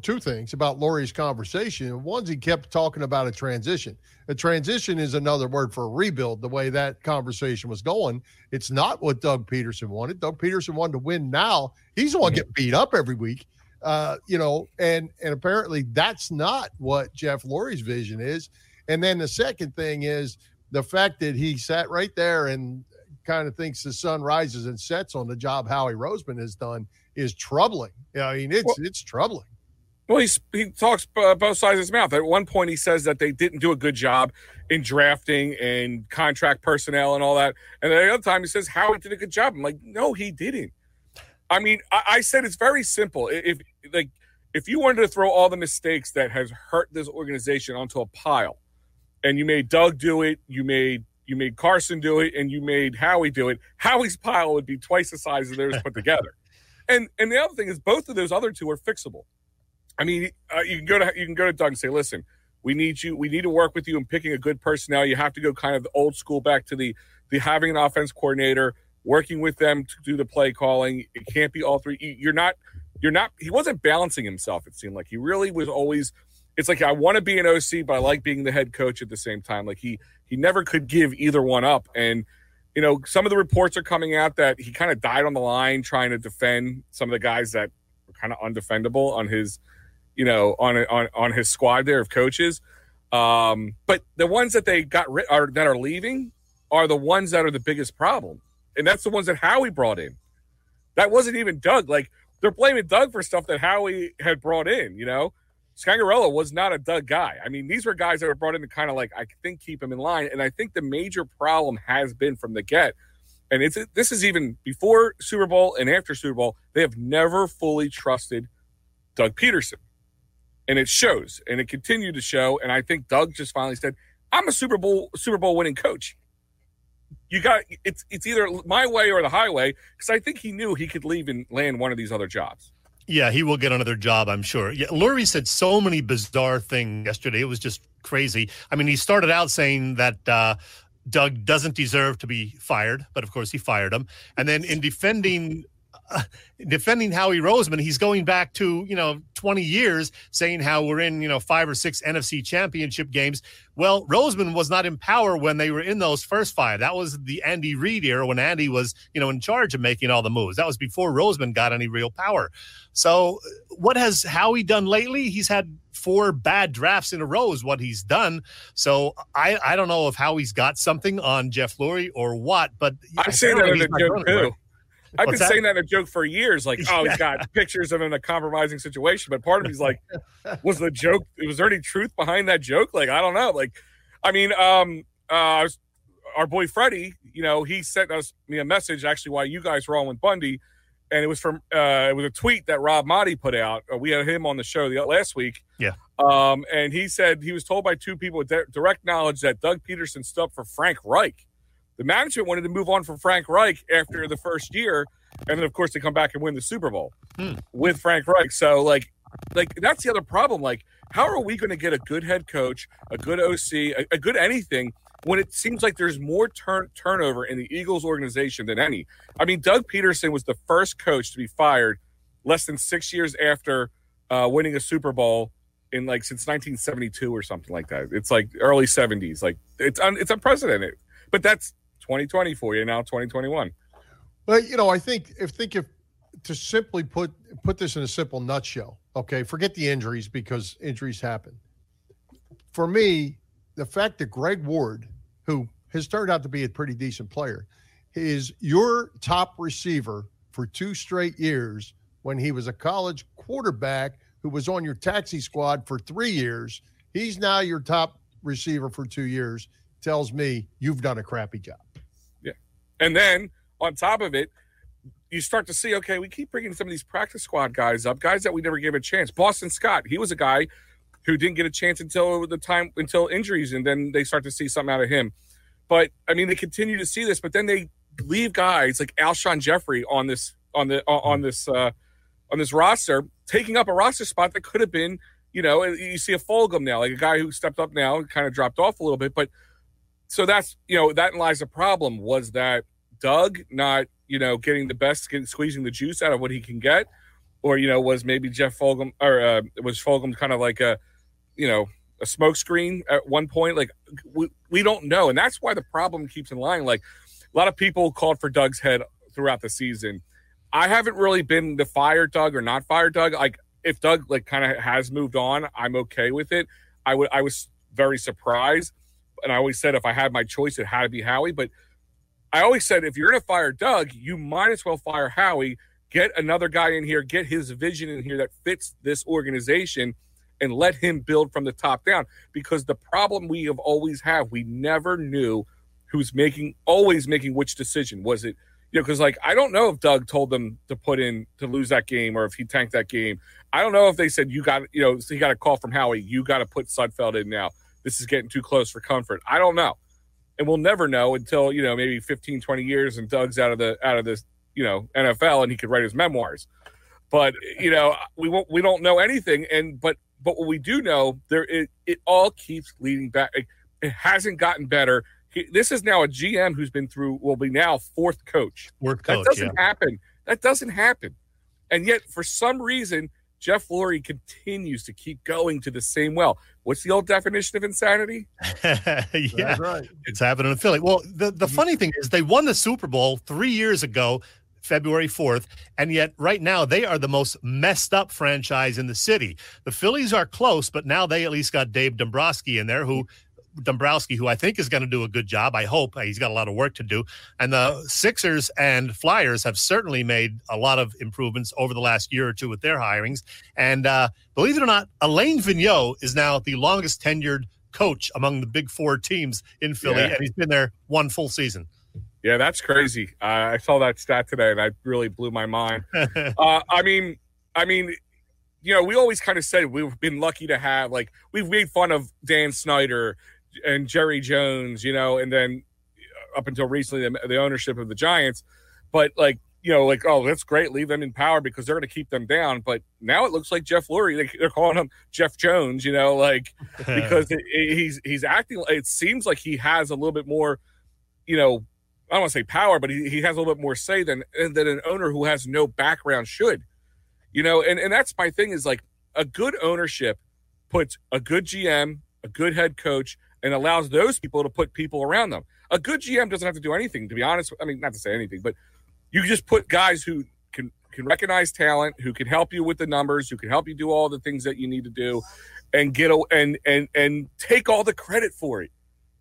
Speaker 1: two things about Lurie's conversation. One's he kept talking about a transition. A transition is another word for a rebuild. The way that conversation was going, it's not what Doug Pederson wanted. Doug Pederson wanted to win now. He's the one get beat up every week, uh, you know, and and apparently that's not what Jeff Lurie's vision is. And then the second thing is the fact that he sat right there and kind of thinks the sun rises and sets on the job Howie Roseman has done is troubling. I mean, it's well, it's troubling.
Speaker 5: Well, he's, he talks uh, both sides of his mouth. At one point, he says that they didn't do a good job in drafting and contract personnel and all that. And the other time, he says Howie did a good job. I'm like, no, he didn't. I mean, I, I said it's very simple. If like if you wanted to throw all the mistakes that has hurt this organization onto a pile, and you made Doug do it, you made you made Carson do it, and you made Howie do it, Howie's pile would be twice the size of theirs put together. And and the other thing is, both of those other two are fixable. I mean, uh, you can go to you can go to Doug and say, listen, we need you. We need to work with you in picking a good personnel. You have to go kind of the old school back to the the having an offense coordinator, working with them to do the play calling. It can't be all three. You're not. You're not. He wasn't balancing himself. It seemed like he really was always it's like I want to be an OC, but I like being the head coach at the same time. Like he he never could give either one up. And you know, some of the reports are coming out that he kind of died on the line trying to defend some of the guys that were kind of undefendable on his, you know, on on on his squad there of coaches. Um, but the ones that they got rid are that are leaving are the ones that are the biggest problem, and that's the ones that Howie brought in. That wasn't even Doug. Like they're blaming Doug for stuff that Howie had brought in. You know, Scangarello was not a Doug guy. I mean, these were guys that were brought in to kind of like I think keep him in line. And I think the major problem has been from the get, and it's this is even before Super Bowl and after Super Bowl, they have never fully trusted Doug Pederson. and it shows, and it continued to show. And I think Doug just finally said, "I'm a Super Bowl Super Bowl winning coach." You got it's it's either my way or the highway because I think he knew he could leave and land one of these other jobs.
Speaker 2: Yeah, he will get another job, I'm sure. Yeah, Lurie said so many bizarre things yesterday. It was just crazy. I mean, he started out saying that uh, Doug doesn't deserve to be fired, but of course he fired him. And then in defending defending Howie Roseman, he's going back to, you know, 20 years saying how we're in, you know, five or six NFC championship games. Well, Roseman was not in power when they were in those first five. That was the Andy Reid era when Andy was, you know, in charge of making all the moves. That was before Roseman got any real power. So what has Howie done lately? He's had four bad drafts in a row is what he's done. So I, I don't know if Howie's got something on Jeff Lurie or what, but
Speaker 5: I say that in a joke too. I've What's been that? saying that in a joke for years. Like, oh, he's got pictures of him in a compromising situation. But part of me's like, was the joke? Was there any truth behind that joke? Like, I don't know. Like, I mean, um, uh, was, our boy Freddie, you know, he sent us me a message actually while you guys were on with Bundy, and it was from uh, it was a tweet that Rob Maaddi put out. Uh, we had him on the show the last week.
Speaker 2: Yeah.
Speaker 5: Um, and he said he was told by two people with direct knowledge that Doug Pederson stood for Frank Reich the management wanted to move on from Frank Reich after the first year, and then of course they come back and win the Super Bowl hmm. with Frank Reich. So like, like that's the other problem. Like, how are we going to get a good head coach, a good OC, a, a good anything when it seems like there's more turn turnover in the Eagles organization than any? I mean, Doug Pederson was the first coach to be fired less than six years after uh, winning a Super Bowl in like since 1972 or something like that. It's like early 70s. Like it's un, it's unprecedented. But that's 2020 for you now, 2021.
Speaker 1: Well, you know, I think if think if to simply put put this in a simple nutshell, okay, forget the injuries because injuries happen. For me, the fact that Greg Ward, who has turned out to be a pretty decent player. Is your top receiver for two straight years when he was a college quarterback who was on your taxi squad for three years. He's now your top receiver for two years. Tells me you've done a crappy job.
Speaker 5: And then on top of it, you start to see, okay, we keep bringing some of these practice squad guys up, guys that we never gave a chance. Boston Scott, he was a guy who didn't get a chance until the time until injuries, and then they start to see something out of him. But I mean, they continue to see this, but then they leave guys like Alshon Jeffery on this on the on this uh, on this roster, taking up a roster spot that could have been, you know, you see a Fulgham now, like a guy who stepped up now, kind of dropped off a little bit, but so that's you know that lies the problem was that Doug not you know getting the best, getting, squeezing the juice out of what he can get, or you know was maybe Jeff Fulgham or uh, was Fulgham kind of like a you know a smokescreen at one point? Like we we don't know, and that's why the problem keeps in line. Like a lot of people called for Doug's head throughout the season. I haven't really been the fire Doug or not fire Doug. Like if Doug like kind of has moved on, I'm okay with it. I would I was very surprised, and I always said if I had my choice, it had to be Howie. But I always said if you're going to fire Doug, you might as well fire Howie. Get another guy in here, get his vision in here that fits this organization, and let him build from the top down. Because the problem we have always have, we never knew who's making always making which decision. Was it you know, because like I don't know if Doug told them to put in to lose that game or if he tanked that game. I don't know if they said you got you know so he got a call from Howie. You got to put Sudfeld in now. This is getting too close for comfort. I don't know, and we'll never know until you know maybe 15, 20 years and Doug's out of the out of this you know NFL and he could write his memoirs. But you know we won't we don't know anything. And but but what we do know there it it all keeps leading back. It, hasn't gotten better he, this is now a GM who's been through will be now fourth coach.
Speaker 2: Fourth coach.
Speaker 5: That doesn't
Speaker 2: yeah.
Speaker 5: happen. That doesn't happen. And yet, for some reason, Jeff Lurie continues to keep going to the same well. What's the old definition of insanity?
Speaker 2: yeah,
Speaker 1: That's right.
Speaker 2: it's happening in Philly. Well, the, the mm-hmm. funny thing is they won the Super Bowl three years ago, February 4th, and yet right now they are the most messed up franchise in the city. The Phillies are close, but now they at least got Dave Dombrowski in there who Dombrowski, who I think is going to do a good job. I hope he's got a lot of work to do. And the Sixers and Flyers have certainly made a lot of improvements over the last year or two with their hirings. And uh, believe it or not, Alain Vigneault is now the longest tenured coach among the big four teams in Philly,
Speaker 5: Yeah.
Speaker 2: and he's been there one full season.
Speaker 5: Yeah, that's crazy. Uh, I saw that stat today, and that really blew my mind. uh, I mean, I mean, you know, we always kind of said we've been lucky to have like we've made fun of Dan Snyder and Jerry Jones, you know, and then up until recently the, the ownership of the Giants, but like you know, like oh, that's great, leave them in power because they're going to keep them down. But now it looks like Jeff Lurie, they, they're calling him Jeff Jones, you know, like because it, it- he's he's acting. It seems like he has a little bit more, you know, I don't want to say power, but he, he has a little bit more say than than an owner who has no background should. You know, and and that's my thing is like a good ownership puts a good GM, a good head coach, and allows those people to put people around them. A good GM doesn't have to do anything, to be honest. I mean, not to say anything, but you just put guys who can can recognize talent, who can help you with the numbers, who can help you do all the things that you need to do, and get a, and and and take all the credit for it.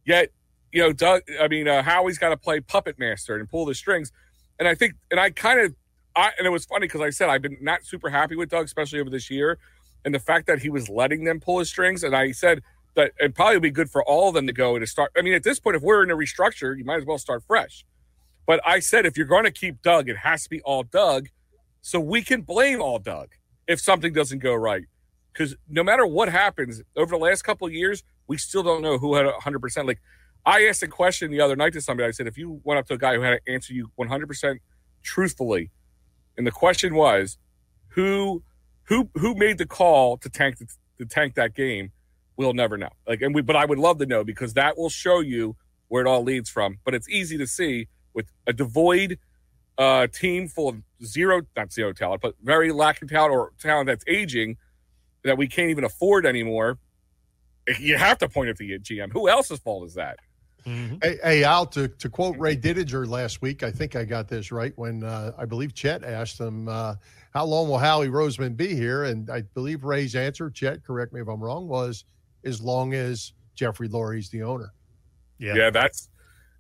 Speaker 5: Yet, you know, Doug. I mean, uh, Howie's got to play puppet master and pull the strings, and I think, and I kind of, I and it was funny because I said I've been not super happy with Doug, especially over this year, and the fact that he was letting them pull his strings, and I said that it probably would be good for all of them to go to start. I mean, at this point, if we're in a restructure, you might as well start fresh. But I said if you're going to keep Doug, it has to be all Doug, so we can blame all Doug if something doesn't go right. Because no matter what happens over the last couple of years, we still don't know who had 100%. Like I asked a question the other night to somebody. I said, if you went up to a guy who had to answer you 100% truthfully, and the question was, who who who made the call to tank the, to tank that game? We'll never know. Like, and we, but I would love to know because that will show you where it all leads from. But it's easy to see with a devoid uh, team full of zero, not zero talent, but very lacking talent or talent that's aging that we can't even afford anymore. You have to point at the GM. Who else's fault is that?
Speaker 2: Mhm.
Speaker 1: Hey, hey, Al, to, to quote Ray Didinger last week, I think I got this right when uh, I believe Chet asked him, uh, How long will Howie Roseman be here? And I believe Ray's answer, Chet, correct me if I'm wrong, was as long as Jeffrey Lurie's the owner.
Speaker 2: Yeah.
Speaker 5: Yeah, that's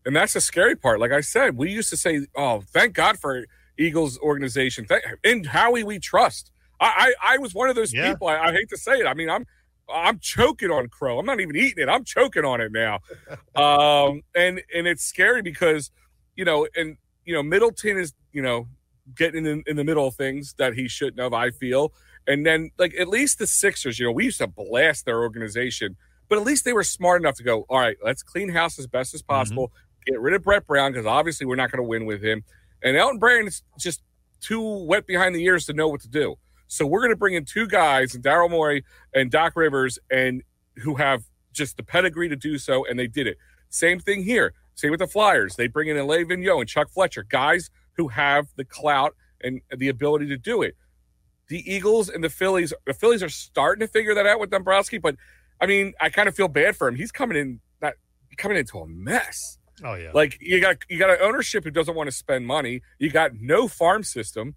Speaker 5: And that's the scary part. Like I said, we used to say, "Oh, thank God for Eagles organization." Thank, and Howie, we trust. I, I, I was one of those
Speaker 2: Yeah.
Speaker 5: people. I, I hate to say it. I mean, I'm I'm choking on crow. I'm not even eating it. I'm choking on it now. um, and and it's scary because you know, and you know, Middleton is you know getting in, in the middle of things that he shouldn't have. I feel, and then like at least the Sixers, you know, we used to blast their organization, but at least they were smart enough to go, all right, let's clean house as best as mm-hmm. possible, get rid of Brett Brown because obviously we're not going to win with him, and Elton Brand is just too wet behind the ears to know what to do. So we're going to bring in two guys, Daryl Morey and Doc Rivers, and who have just the pedigree to do so, and they did it. Same thing here. Same with the Flyers. They bring in Alain Vigneault and Chuck Fletcher, guys who have the clout and the ability to do it. The Eagles and the Phillies, the Phillies are starting to figure that out with Dombrowski, but I mean, I kind of feel bad for him. He's coming in not coming into a mess.
Speaker 2: Oh yeah.
Speaker 5: Like you got you got an ownership who doesn't want to spend money. You got no farm system.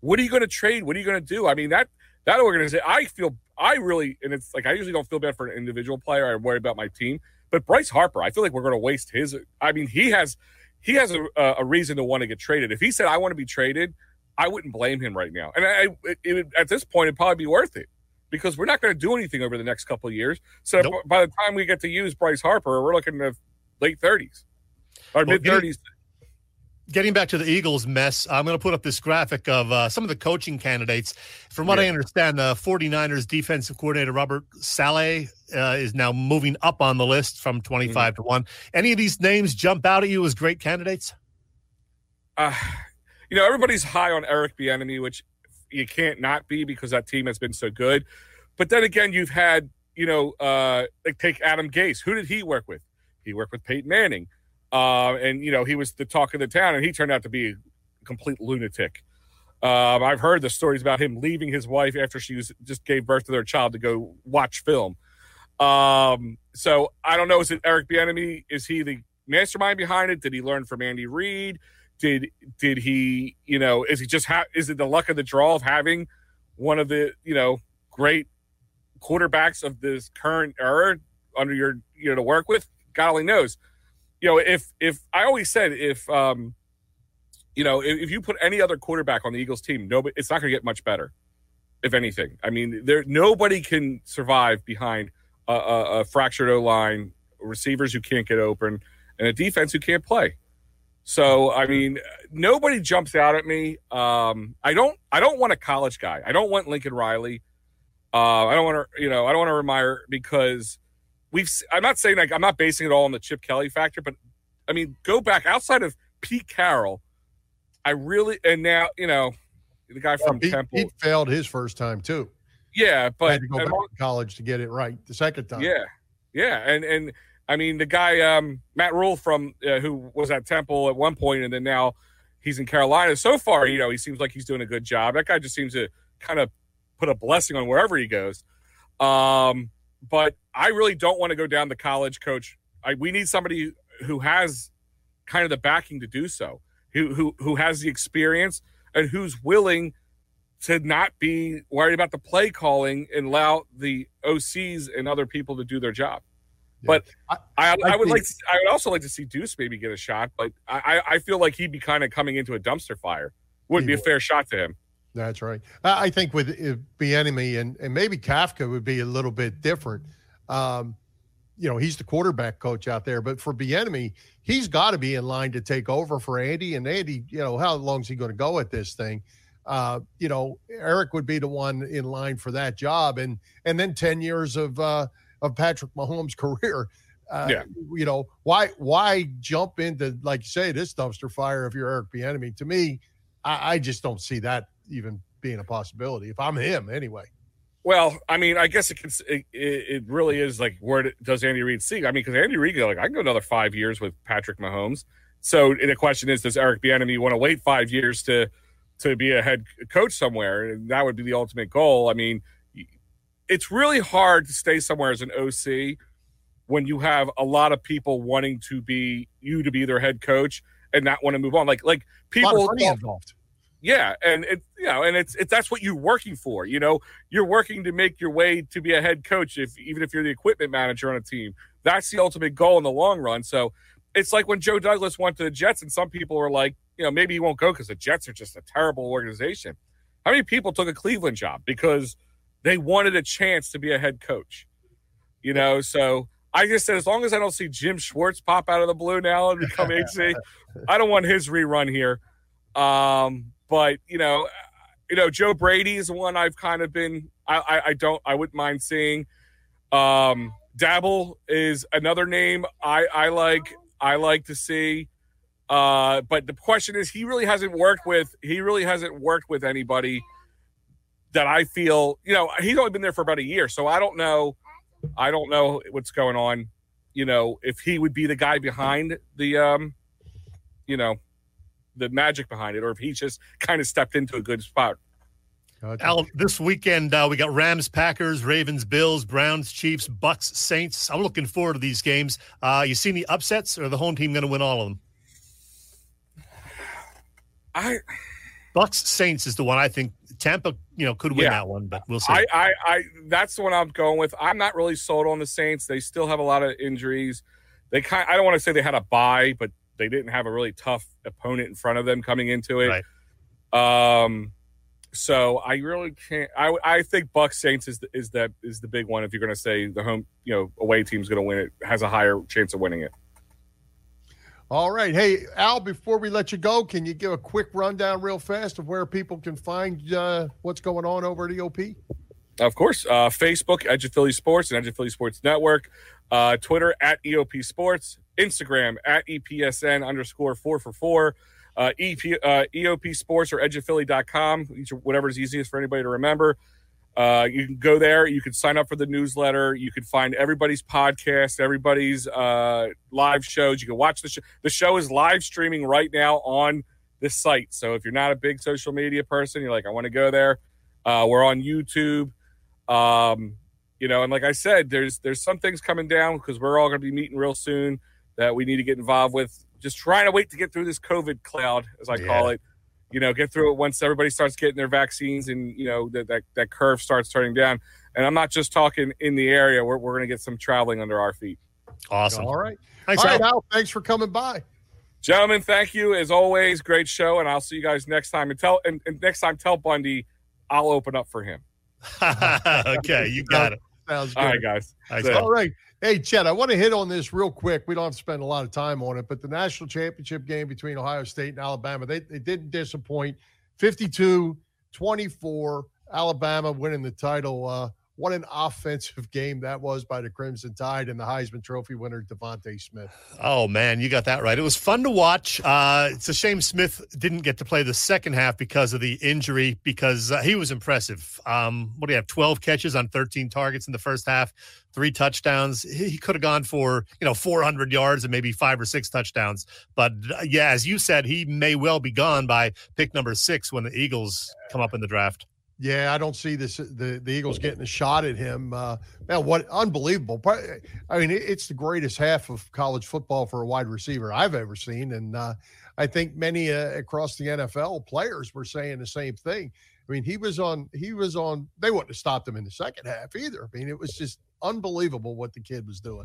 Speaker 5: What are you going to trade? What are you going to do? I mean that that organization. I feel I really and it's like I usually don't feel bad for an individual player. I worry about my team. But Bryce Harper, I feel like we're going to waste his. I mean he has he has a, a reason to want to get traded. If he said I want to be traded, I wouldn't blame him right now. And I it, it, at this point it'd probably be worth it because we're not going to do anything over the next couple of years. So
Speaker 2: Nope.
Speaker 5: by the time we get to use Bryce Harper, we're looking at late thirties or
Speaker 2: Well,
Speaker 5: mid thirties.
Speaker 2: Getting back to the Eagles mess, I'm going to put up this graphic of uh, some of the coaching candidates. From what I understand, the 49ers defensive coordinator Robert Saleh uh, is now moving up on the list from 25 to 1. Any of these names jump out at you as great candidates?
Speaker 5: uh, you know, everybody's high on Eric Bieniemy, which you can't not be because that team has been so good. But then again, you've had, you know, uh, like take Adam Gase. Who did he work with? He worked with Peyton Manning, uh, and you know he was the talk of the town, and he turned out to be a complete lunatic. Um, I've heard the stories about him leaving his wife after she was just gave birth to their child to go watch film. Um, so I don't know. Is it Eric Bieniemy? Is he the mastermind behind it? Did he learn from Andy Reid? Did did he? You know, is he just ha- is it the luck of the draw of having one of the you know great quarterbacks of this current era under your you know to work with? God only knows. You know, if if I always said if um you know if, if you put any other quarterback on the Eagles team, nobody it's not going to get much better. If anything, I mean, there nobody can survive behind a, a, a fractured O line, receivers who can't get open, and a defense who can't play. So I mean, nobody jumps out at me. Um, I don't. I don't want a college guy. I don't want Lincoln Riley. Uh, I don't want to. You know, I don't want to Remeyer because we've. I'm not saying like I'm not basing it all on the Chip Kelly factor, but I mean, go back outside of Pete Carroll. I really and now you know the guy from
Speaker 1: Pete,
Speaker 5: Temple.
Speaker 1: Pete failed his first time too.
Speaker 5: yeah, but
Speaker 1: had to go back to college to get it right the second time.
Speaker 5: Yeah, yeah, and and I mean the guy um, Matt Rhule from uh, who was at Temple at one point, and then now he's in Carolina. So far, you know, he seems like he's doing a good job. That guy just seems to kind of put a blessing on wherever he goes. Um, but I really don't want to go down the college coach. I, we need somebody who has kind of the backing to do so, who who who has the experience and who's willing to not be worried about the play calling and allow the OCs and other people to do their job. But
Speaker 1: I-
Speaker 5: I, I,
Speaker 1: I
Speaker 5: would
Speaker 1: think-
Speaker 5: like, to, I would also like to see Deuce maybe get a shot. But I, I I feel like he'd be kind of coming into a dumpster fire. Wouldn't be a
Speaker 1: would.
Speaker 5: fair shot to him.
Speaker 1: That's right. I I think with uh, Bieniemy and and maybe Kafka would be a little bit different. Um, you know, he's the quarterback coach out there, but for Bieniemy, he's got to be in line to take over for Andy. And Andy, you know, how long is he going to go at this thing? Uh, you know, Eric would be the one in line for that job, and and then ten years of uh, of Patrick Mahomes' career. Uh,
Speaker 5: Yeah.
Speaker 1: You know, why why jump into like you say this dumpster fire if you're Eric Bieniemy? To me, I, I just don't see that even being a possibility. If I'm him, anyway.
Speaker 5: Well, I mean, I guess it can. It, it really is like where does Andy Reid see? I mean, because Andy Reid like I can go another five years with Patrick Mahomes. So the question is, does Eric Bieniemy want to wait five years to to be a head coach somewhere? And that would be the ultimate goal. I mean, it's really hard to stay somewhere as an OC when you have a lot of people wanting to be you to be their head coach and not want to move on. Like like
Speaker 1: A lot of
Speaker 5: people
Speaker 1: money involved.
Speaker 5: yeah, and it you know, and it's it's that's what you're working for. You know, you're working to make your way to be a head coach. If even if you're the equipment manager on a team, that's the ultimate goal in the long run. So, it's like when Joe Douglas went to the Jets, and some people were like, you know, maybe he won't go because the Jets are just a terrible organization. How many people took a Cleveland job because they wanted a chance to be a head coach? You know, so I just said as long as I don't see Jim Schwartz pop out of the blue now and become AC, I don't want his rerun here. Um, but you know, you know, Joe Brady is one I've kind of been. I, I, I don't. I wouldn't mind seeing. Um, Daboll is another name I, I like. I like to see. Uh, but the question is, he really hasn't worked with. He really hasn't worked with anybody that I feel. You know, he's only been there for about a year, so I don't know. I don't know what's going on. You know, if he would be the guy behind the, um, you know, the magic behind it, or if he just kind of stepped into a good spot.
Speaker 1: Gotcha.
Speaker 2: Al, this weekend uh, we got Rams, Packers, Ravens, Bills, Browns, Chiefs, Bucks, Saints. I'm looking forward to these games. Uh, you see any upsets, or the home team going to win all of them?
Speaker 5: I
Speaker 2: Bucks, Saints is the one I think Tampa, you know, could win
Speaker 5: Yeah.
Speaker 2: that one, but we'll see.
Speaker 5: I, I, I, that's the one I'm going with. I'm not really sold on the Saints. They still have a lot of injuries. They kind, I don't want to say they had a bye, but they didn't have a really tough opponent in front of them coming into it. Um, so I really can't. I, I think Bucks Saints is the, is that is the big one. If you're going to say the home, you know, away team's going to win it, has a higher chance of winning it.
Speaker 1: All right. Hey, Al, before we let you go, can you give a quick rundown real fast of where people can find uh, what's going on over at EOP?
Speaker 5: Of course, uh, Facebook, Edge of Philly Sports and Edge of Philly Sports Network, uh, Twitter at EOP Sports, Instagram at EPSN underscore four for four, uh, EP, uh, EOP Sports or edgeofphilly.com, whatever is easiest for anybody to remember. Uh, you can go there. You can sign up for the newsletter. You can find everybody's podcast, everybody's uh, live shows. You can watch the show. The show is live streaming right now on this site. So if you're not a big social media person, you're like, I want to go there. Uh, we're on YouTube. Um, you know, and like I said, there's there's some things coming down because we're all going to be meeting real soon that we need to get involved with. Just trying to wait to get through this COVID cloud, as I call it. You know, get through it once everybody starts getting their vaccines and you know that that, that curve starts turning down. And I'm not just talking in the area. We're we're going to get some traveling under our feet,
Speaker 2: awesome.
Speaker 1: All right.
Speaker 2: Thanks,
Speaker 1: All right,
Speaker 2: Al.
Speaker 1: Al. Thanks for coming by.
Speaker 5: gentlemen. Thank you as always. Great show, and I'll see you guys next time. And tell and, and next time, tell Bundy I'll open up for him.
Speaker 2: okay, you got it.
Speaker 1: Sounds good.
Speaker 5: All right, guys.
Speaker 2: Thanks,
Speaker 1: All right. Hey, Chet, I want to hit on this real quick. We don't have to spend a lot of time on it, but the national championship game between Ohio State and Alabama, they, they didn't disappoint. 52 24, Alabama winning the title. Uh, what an offensive game that was by the Crimson Tide and the Heisman Trophy winner, DeVonta Smith.
Speaker 2: Oh man, you got that right. It was fun to watch. Uh, it's a shame Smith didn't get to play the second half because of the injury. Because uh, he was impressive. Um, what do you have? Twelve catches on thirteen targets in the first half, three touchdowns. He, he could have gone for you know four hundred yards and maybe five or six touchdowns. But uh, yeah, as you said, he may well be gone by pick number six when the Eagles come up in the draft.
Speaker 1: Yeah, I don't see this the, the Eagles getting a shot at him. Uh, man, what unbelievable! I mean, it's the greatest half of college football for a wide receiver I've ever seen, and uh, I think many uh, across the NFL players were saying the same thing. I mean, he was on. He was on. They wouldn't have stopped him in the second half either. I mean, it was just unbelievable what the kid was doing.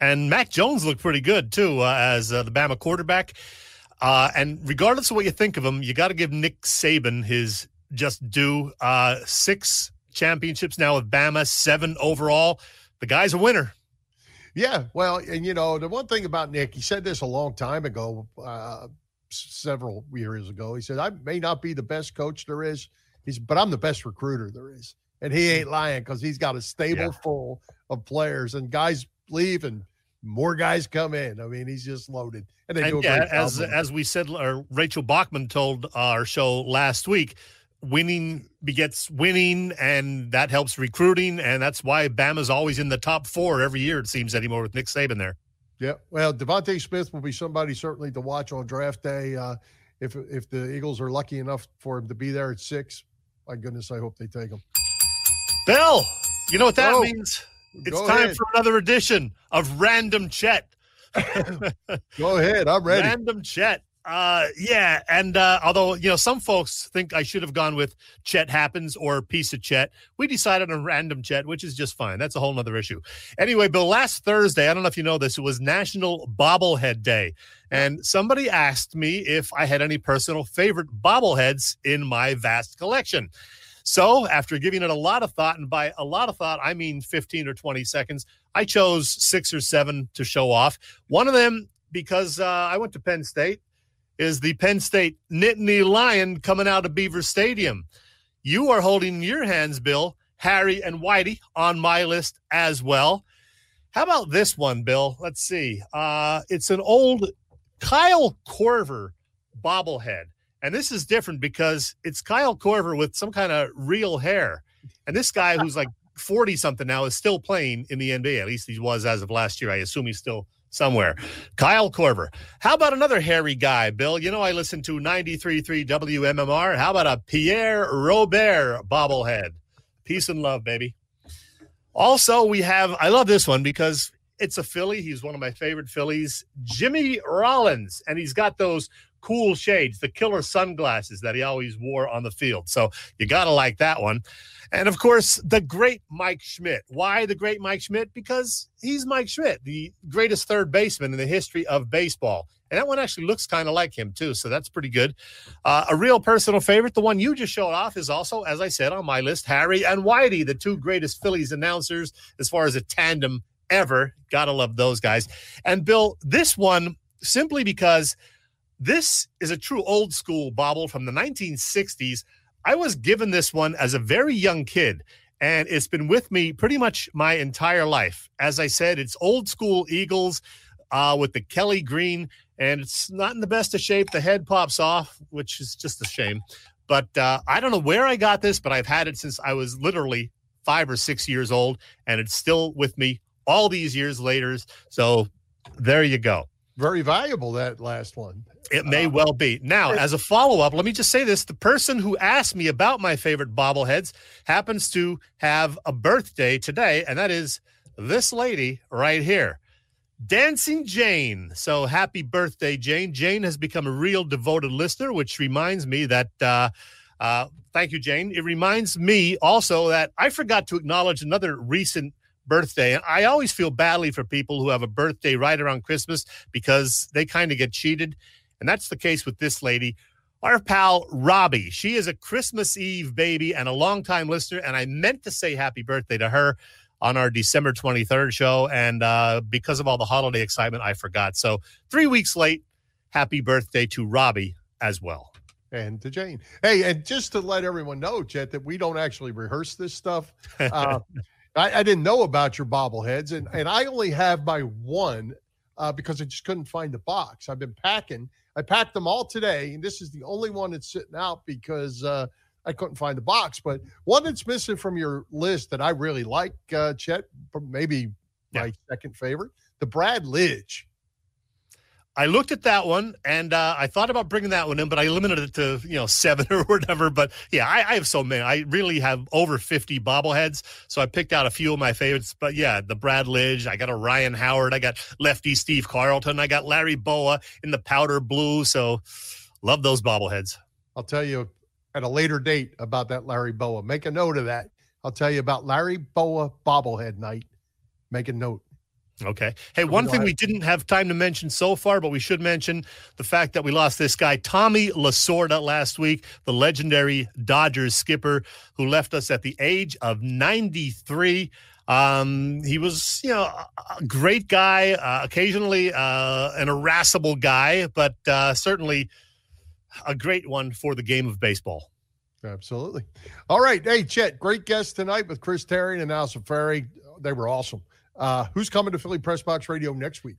Speaker 2: And Mac Jones looked pretty good too uh, as uh, the Bama quarterback. Uh, and regardless of what you think of him, you got to give Nick Saban his just do Uh, six championships now with Bama, seven overall. The guy's a winner.
Speaker 1: Yeah, well, and you know the one thing about Nick, he said this a long time ago, uh, several years ago. He said, "I may not be the best coach there is, he's, but I'm the best recruiter there is." And he ain't lying because he's got a stable
Speaker 2: Yeah.
Speaker 1: full of players, and guys leave and more guys come in. I mean, he's just loaded, and they do a
Speaker 2: And yeah,
Speaker 1: great job
Speaker 2: as as we said, or Rachel Bachman told our show last week, winning begets winning, and that helps recruiting, and that's why Bama's always in the top four every year. It seems anymore with Nick Saban there.
Speaker 1: Yeah, well, DeVonta Smith will be somebody certainly to watch on draft day. Uh, if if the Eagles are lucky enough for him to be there at six, my goodness, I hope they take him.
Speaker 2: Bill, you know what that
Speaker 1: Oh,
Speaker 2: means? It's time
Speaker 1: ahead.
Speaker 2: for another edition of Random Chet.
Speaker 1: Go ahead, I'm ready.
Speaker 2: Random Chet. Uh, yeah, and uh, although you know some folks think I should have gone with Chet Happens or Piece of Chet, we decided on Random Chet, which is just fine. That's a whole other issue. Anyway, Bill, last Thursday, I don't know if you know this, it was National Bobblehead Day, and somebody asked me if I had any personal favorite bobbleheads in my vast collection. So, after giving it a lot of thought, and by a lot of thought, I mean 15 or 20 seconds, I chose six or seven to show off. One of them, because uh, I went to Penn State is the Penn State Nittany Lion coming out of Beaver Stadium. You are holding in your hands, Bill, Harry and Whitey on my list as well. How about this one, Bill? Let's see. Uh, it's an old Kyle Korver bobblehead. And this is different because it's Kyle Korver with some kind of real hair. And this guy who's like 40 something now is still playing in the NBA. At least he was as of last year. I assume he's still somewhere. Kyle Korver. How about another hairy guy, Bill? You know, I listen to 93.3 WMMR. How about a Pierre Robert bobblehead? Peace and love, baby. Also, we have, I love this one because it's a Philly. He's one of my favorite Phillies, Jimmy Rollins. And he's got those cool shades, the killer sunglasses that he always wore on the field. So you got to like that one. And of course, the great Mike Schmidt. Why the great Mike Schmidt? Because he's Mike Schmidt, the greatest third baseman in the history of baseball. And that one actually looks kind of like him, too. So that's pretty good. Uh, a real personal favorite, the one you just showed off, is also, as I said on my list, Harry and Whitey, the two greatest Phillies announcers as far as a tandem ever. Gotta love those guys. And Bill, this one, simply because this is a true old school bobble from the 1960s. I was given this one as a very young kid, and it's been with me pretty much my entire life. As I said, it's old school Eagles uh, with the Kelly green, and it's not in the best of shape. The head pops off, which is just a shame. But uh, I don't know where I got this, but I've had it since I was literally five or six years old, and it's still with me all these years later. So there you go.
Speaker 1: Very valuable, that last one.
Speaker 2: It may well be. Now, as a follow up, let me just say this. The person who asked me about my favorite bobbleheads happens to have a birthday today, and that is this lady right here, Dancing Jane. So happy birthday, Jane. Jane has become a real devoted listener, which reminds me that. Uh, uh, thank you, Jane. It reminds me also that I forgot to acknowledge another recent birthday. And I always feel badly for people who have a birthday right around Christmas because they kind of get cheated. And that's the case with this lady, our pal Robbie. She is a Christmas Eve baby and a longtime listener. And I meant to say happy birthday to her on our December 23rd show. And uh, because of all the holiday excitement, I forgot. So three weeks late, happy birthday to Robbie as well.
Speaker 1: And to Jane. Hey, and just to let everyone know, Chet, that we don't actually rehearse this stuff. Uh, I, I, didn't know about your bobbleheads, and, and I only have my one uh, because I just couldn't find the box. I've been packing I packed them all today, and this is the only one that's sitting out because uh, I couldn't find the box. But one that's missing from your list that I really like, uh, Chet, maybe my second favorite, the Brad Lidge.
Speaker 2: I looked at that one and uh, I thought about bringing that one in, but I limited it to you know seven or whatever. But yeah, I, I, have so many. I really have over fifty bobbleheads, so I picked out a few of my favorites. But yeah, the Brad Lidge, I got a Ryan Howard, I got Lefty Steve Carlton, I got Larry Bowa in the powder blue. So love those bobbleheads.
Speaker 1: I'll tell you at a later date about that Larry Bowa. Make a note of that. I'll tell you about Larry Bowa bobblehead night. Make a note.
Speaker 2: Okay. Hey, one thing we didn't have time to mention so far, but we should mention the fact that we lost this guy, Tommy Lasorda, last week, the legendary Dodgers skipper who left us at the age of 93. Um, he was, you know, a great guy, uh, occasionally uh, an irascible guy, but uh, certainly a great one for the game of baseball.
Speaker 1: Absolutely. All right. Hey, Chet, great guest tonight with Chris Terry and Al Ferry. They were awesome. Uh, who's coming to Philly Press Box Radio next week?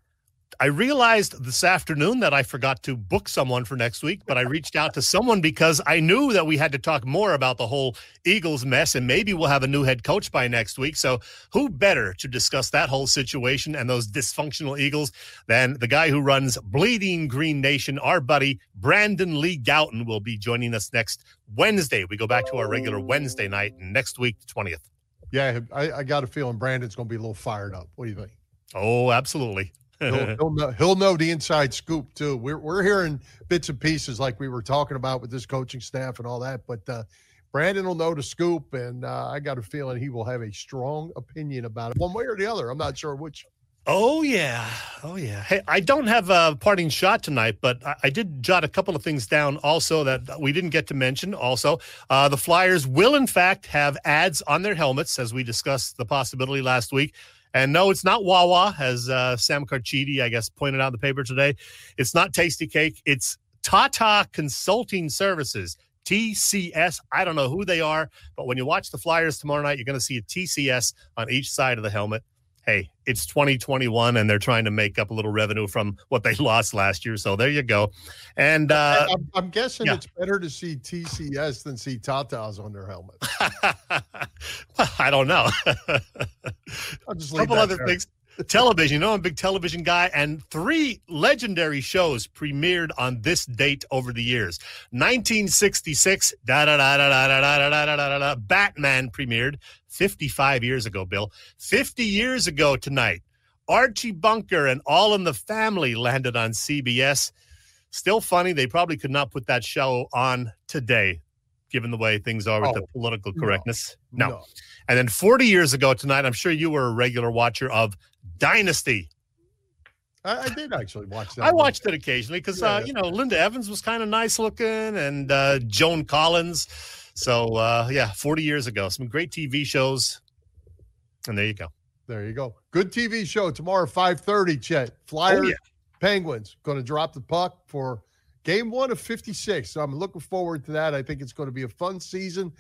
Speaker 2: I realized this afternoon that I forgot to book someone for next week, but I reached out to someone because I knew that we had to talk more about the whole Eagles mess, and maybe we'll have a new head coach by next week. So, who better to discuss that whole situation and those dysfunctional Eagles than the guy who runs Bleeding Green Nation? Our buddy Brandon Lee Gowton will be joining us next Wednesday. We go back to our regular Wednesday night, next week, the 20th
Speaker 1: yeah, I, I got a feeling Brandon's going to be a little fired up. What do you think?
Speaker 2: Oh, absolutely.
Speaker 1: he'll, he'll, know, he'll know the inside scoop too. We're we're hearing bits and pieces like we were talking about with this coaching staff and all that, but uh, Brandon will know the scoop, and uh, I got a feeling he will have a strong opinion about it, one way or the other. I'm not sure which.
Speaker 2: Oh yeah, oh yeah. Hey, I don't have a parting shot tonight, but I, I did jot a couple of things down also that we didn't get to mention. Also, uh, the Flyers will in fact have ads on their helmets, as we discussed the possibility last week. And no, it's not Wawa, as uh, Sam Carchidi, I guess, pointed out in the paper today. It's not Tastykake. It's Tata Consulting Services. TCS. I don't know who they are, but when you watch the Flyers tomorrow night, you're going to see a TCS on each side of the helmet hey, it's 2021 and they're trying to make up a little revenue from what they lost last year. So there you go. And uh,
Speaker 1: I'm, I'm guessing yeah. it's better to see TCS than see Tatas on their helmet.
Speaker 2: well, I don't know. A couple other there. things television. You know, I'm a big television guy, and three legendary shows premiered on this date over the years. 1966, da da da da da da da da da da da. Batman premiered 55 years ago. Bill, 50 years ago tonight, Archie Bunker and All in the Family landed on CBS. Still funny. They probably could not put that show on today, given the way things are with oh, the political correctness. No. no. And then 40 years ago tonight, I'm sure you were a regular watcher of Dynasty.
Speaker 1: I, I did actually watch that.
Speaker 2: I watched it occasionally because yeah. uh, you know Linda Evans was kind of nice looking, and uh, Joan Collins. So uh, yeah, forty years ago, some great TV shows, and there you go.
Speaker 1: There you go. Good TV show tomorrow, five thirty. Chet Flyers, oh, yeah. Penguins going to drop the puck for game one of fifty six. So I'm looking forward to that. I think it's going to be a fun season.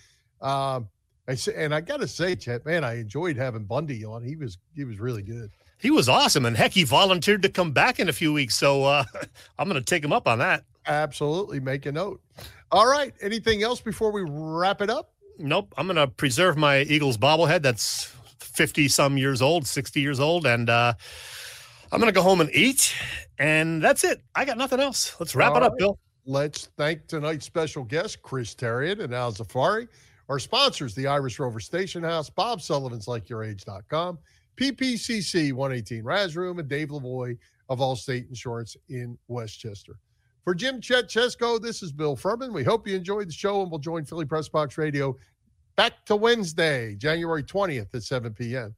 Speaker 1: Um, I say, and I got to say, Chet, man, I enjoyed having Bundy on. He was he was really good
Speaker 2: he was awesome. And heck, he volunteered to come back in a few weeks. So uh, I'm going to take him up on that.
Speaker 1: Absolutely. Make a note. All right. Anything else before we wrap it up?
Speaker 2: Nope. I'm going to preserve my Eagles bobblehead. That's 50 some years old, 60 years old. And uh, I'm going to go home and eat. And that's it. I got nothing else. Let's wrap All it up, right. Bill.
Speaker 1: Let's thank tonight's special guest, Chris Therien and Al Zaffiri. Our sponsors, the Irish Rover Station House, Bob Sullivan's LikeYourAge.com, PPCC 118 Raz Room, and Dave Lavoie of Allstate Insurance in West Chester. For Jim Chet Chesko, this is Bill Furman. We hope you enjoyed the show and we'll join Philly Press Box Radio back to Wednesday, January 20th at 7 p.m.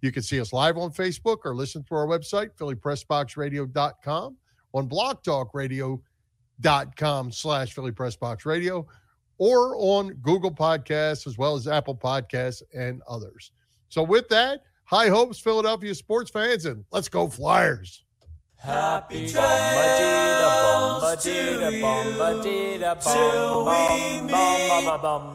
Speaker 1: You can see us live on Facebook or listen through our website, phillypressboxradio.com, on blogtalkradio.com slash Philly Press Box Radio, or on Google Podcasts as well as Apple Podcasts and others. So with that, High hopes, Philadelphia sports fans, and let's go Flyers. Happy trails to you till we meet again.